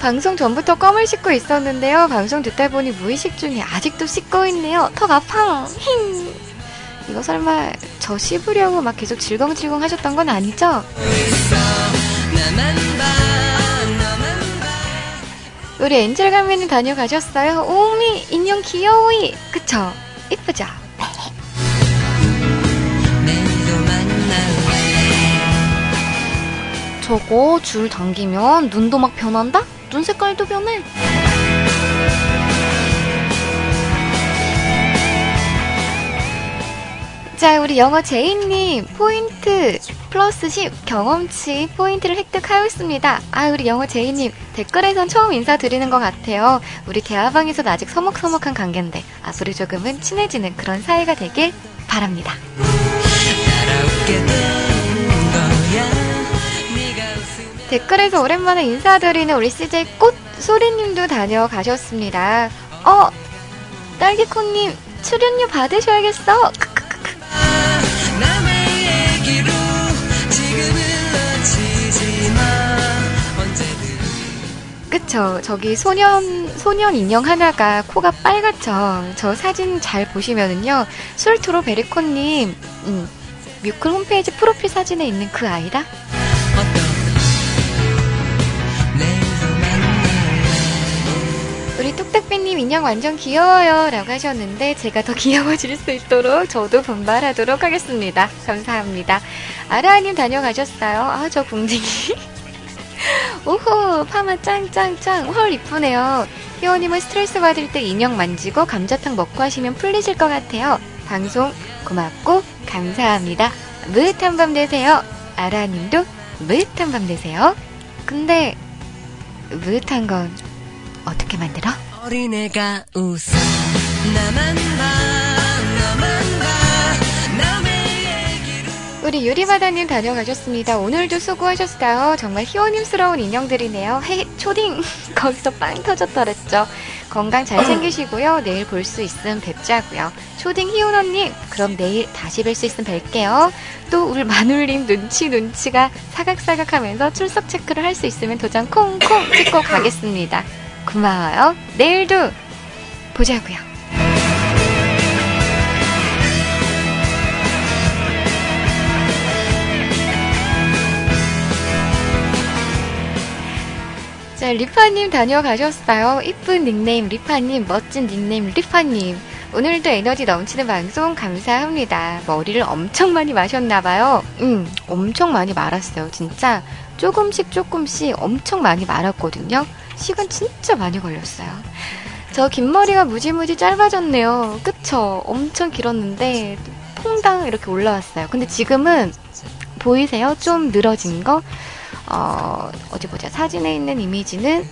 방송 전부터 껌을 씻고 있었는데요. 방송 듣다 보니 무의식 중에 아직도 씻고 있네요. 턱 아팡! 힝! 이거 설마 저 씹으려고 막 계속 질겅질겅 하셨던 건 아니죠? 우리 엔젤 감독님 다녀가셨어요? 오미 인형 귀여워이 그쵸? 이쁘죠? 저거 줄 당기면 눈도 막 변한다? 눈 색깔도 변해. 자, 우리 영어 제이님, 포인트, 플러스 10 경험치 포인트를 획득하였습니다. 아, 우리 영어 제이님, 댓글에선 처음 인사드리는 것 같아요. 우리 대화방에서도 아직 서먹서먹한 관계인데, 앞으로 조금은 친해지는 그런 사이가 되길 바랍니다. 댓글에서 오랜만에 인사드리는 우리 CJ 꽃 소리님도 다녀가셨습니다. 어, 딸기콩님, 출연료 받으셔야겠어. 그쵸. 저기 소년, 소년 인형 하나가 코가 빨갛죠. 저 사진 잘 보시면은요. 술트로 베리코님, 음, 뮤클 홈페이지 프로필 사진에 있는 그 아이다? 우리 뚝딱비님 인형 완전 귀여워요 라고 하셨는데 제가 더 귀여워질 수 있도록 저도 분발하도록 하겠습니다. 감사합니다. 아라님 다녀가셨어요? 아, 저 궁딩이. 오호, 파마 짱짱짱. 헐, 이쁘네요. 희원님은 스트레스 받을 때 인형 만지고 감자탕 먹고 하시면 풀리실 것 같아요. 방송 고맙고 감사합니다. 무릇한 밤 되세요. 아라님도 무릇한 밤 되세요. 근데 무릇한 건 어떻게 만들어? 어린애가 웃어 나만 봐 나만 봐 남의 얘기로 우리 유리바다님 다녀가셨습니다. 오늘도 수고하셨어요. 정말 희원님스러운 인형들이네요. 헤, 초딩! 거기서 빵 터졌더랬죠. 건강 잘 챙기시고요. 내일 볼 수 있으면 뵙자고요. 초딩 희원 언님, 그럼 내일 다시 뵐 수 있으면 뵐게요. 또 우리 마눌님 눈치 눈치가 사각사각하면서 출석 체크를 할 수 있으면 도장 콩콩 찍고 가겠습니다. 고마워요. 내일도 보자고요. 자, 리파님 다녀가셨어요. 이쁜 닉네임 리파님, 멋진 닉네임 리파님. 오늘도 에너지 넘치는 방송 감사합니다. 머리를 엄청 많이 마셨나봐요. 음, 엄청 많이 말았어요. 진짜 조금씩 조금씩 엄청 많이 말았거든요. 시간 진짜 많이 걸렸어요. 저 긴 머리가 무지무지 짧아졌네요. 그쵸? 엄청 길었는데 퐁당 이렇게 올라왔어요. 근데 지금은 보이세요? 좀 늘어진 거? 어, 어디 보자. 사진에 있는 이미지는,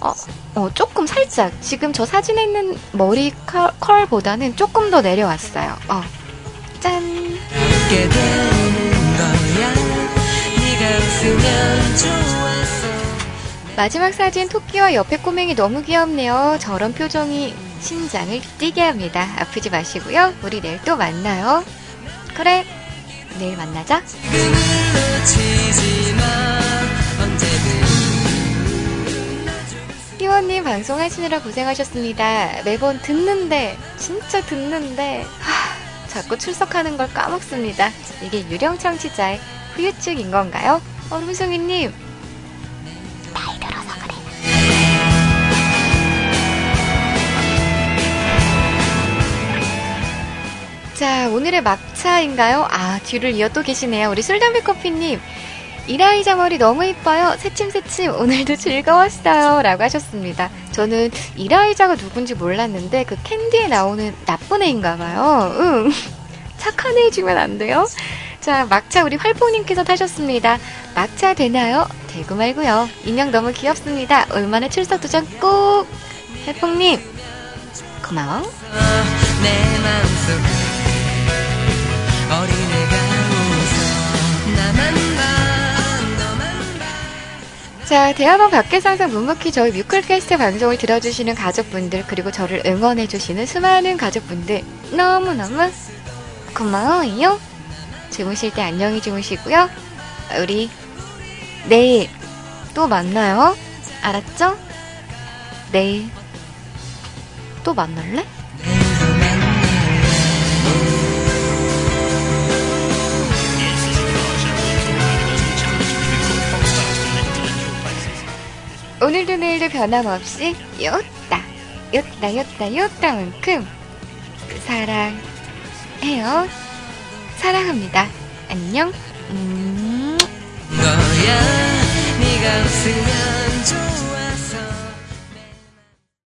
어, 어, 조금 살짝. 지금 저 사진에 있는 머리 컬, 컬보다는 조금 더 내려왔어요. 어. 짠! 마지막 사진 토끼와 옆에 꼬맹이 너무 귀엽네요. 저런 표정이 심장을 뛰게 합니다. 아프지 마시고요. 우리 내일 또 만나요. 그래. 내일 만나자. 희원님 방송하시느라 고생하셨습니다. 매번 듣는데, 진짜 듣는데, 하, 자꾸 출석하는 걸 까먹습니다. 이게 유령 청취자의 후유증인 건가요? 어, rum송이님. 자, 오늘의 막차인가요? 아, 뒤를 이어 또 계시네요. 우리 술담배 커피님. 이라이자 머리 너무 이뻐요. 새침새침 오늘도 즐거웠어요. 라고 하셨습니다. 저는 이라이자가 누군지 몰랐는데 그 캔디에 나오는 나쁜 애인가 봐요. 응. 착한 애 해주면 안 돼요? 자, 막차 우리 활포님께서 타셨습니다. 막차 되나요? 되고 말고요. 인형 너무 귀엽습니다. 얼마나 출석 도전 꼭! 활포님, 고마워. 자, 대화방 밖에 상상 묵묵히 저희 뮤클캐스트 방송을 들어주시는 가족분들 그리고 저를 응원해주시는 수많은 가족분들 너무너무 고마워요. 주무실 때 안녕히 주무시고요. 우리 내일 또 만나요. 알았죠? 내일 또 만날래? 오늘도 내일도 변함없이 요따 요따 요따 요따만큼 사랑해요 사랑합니다. 안녕. 음.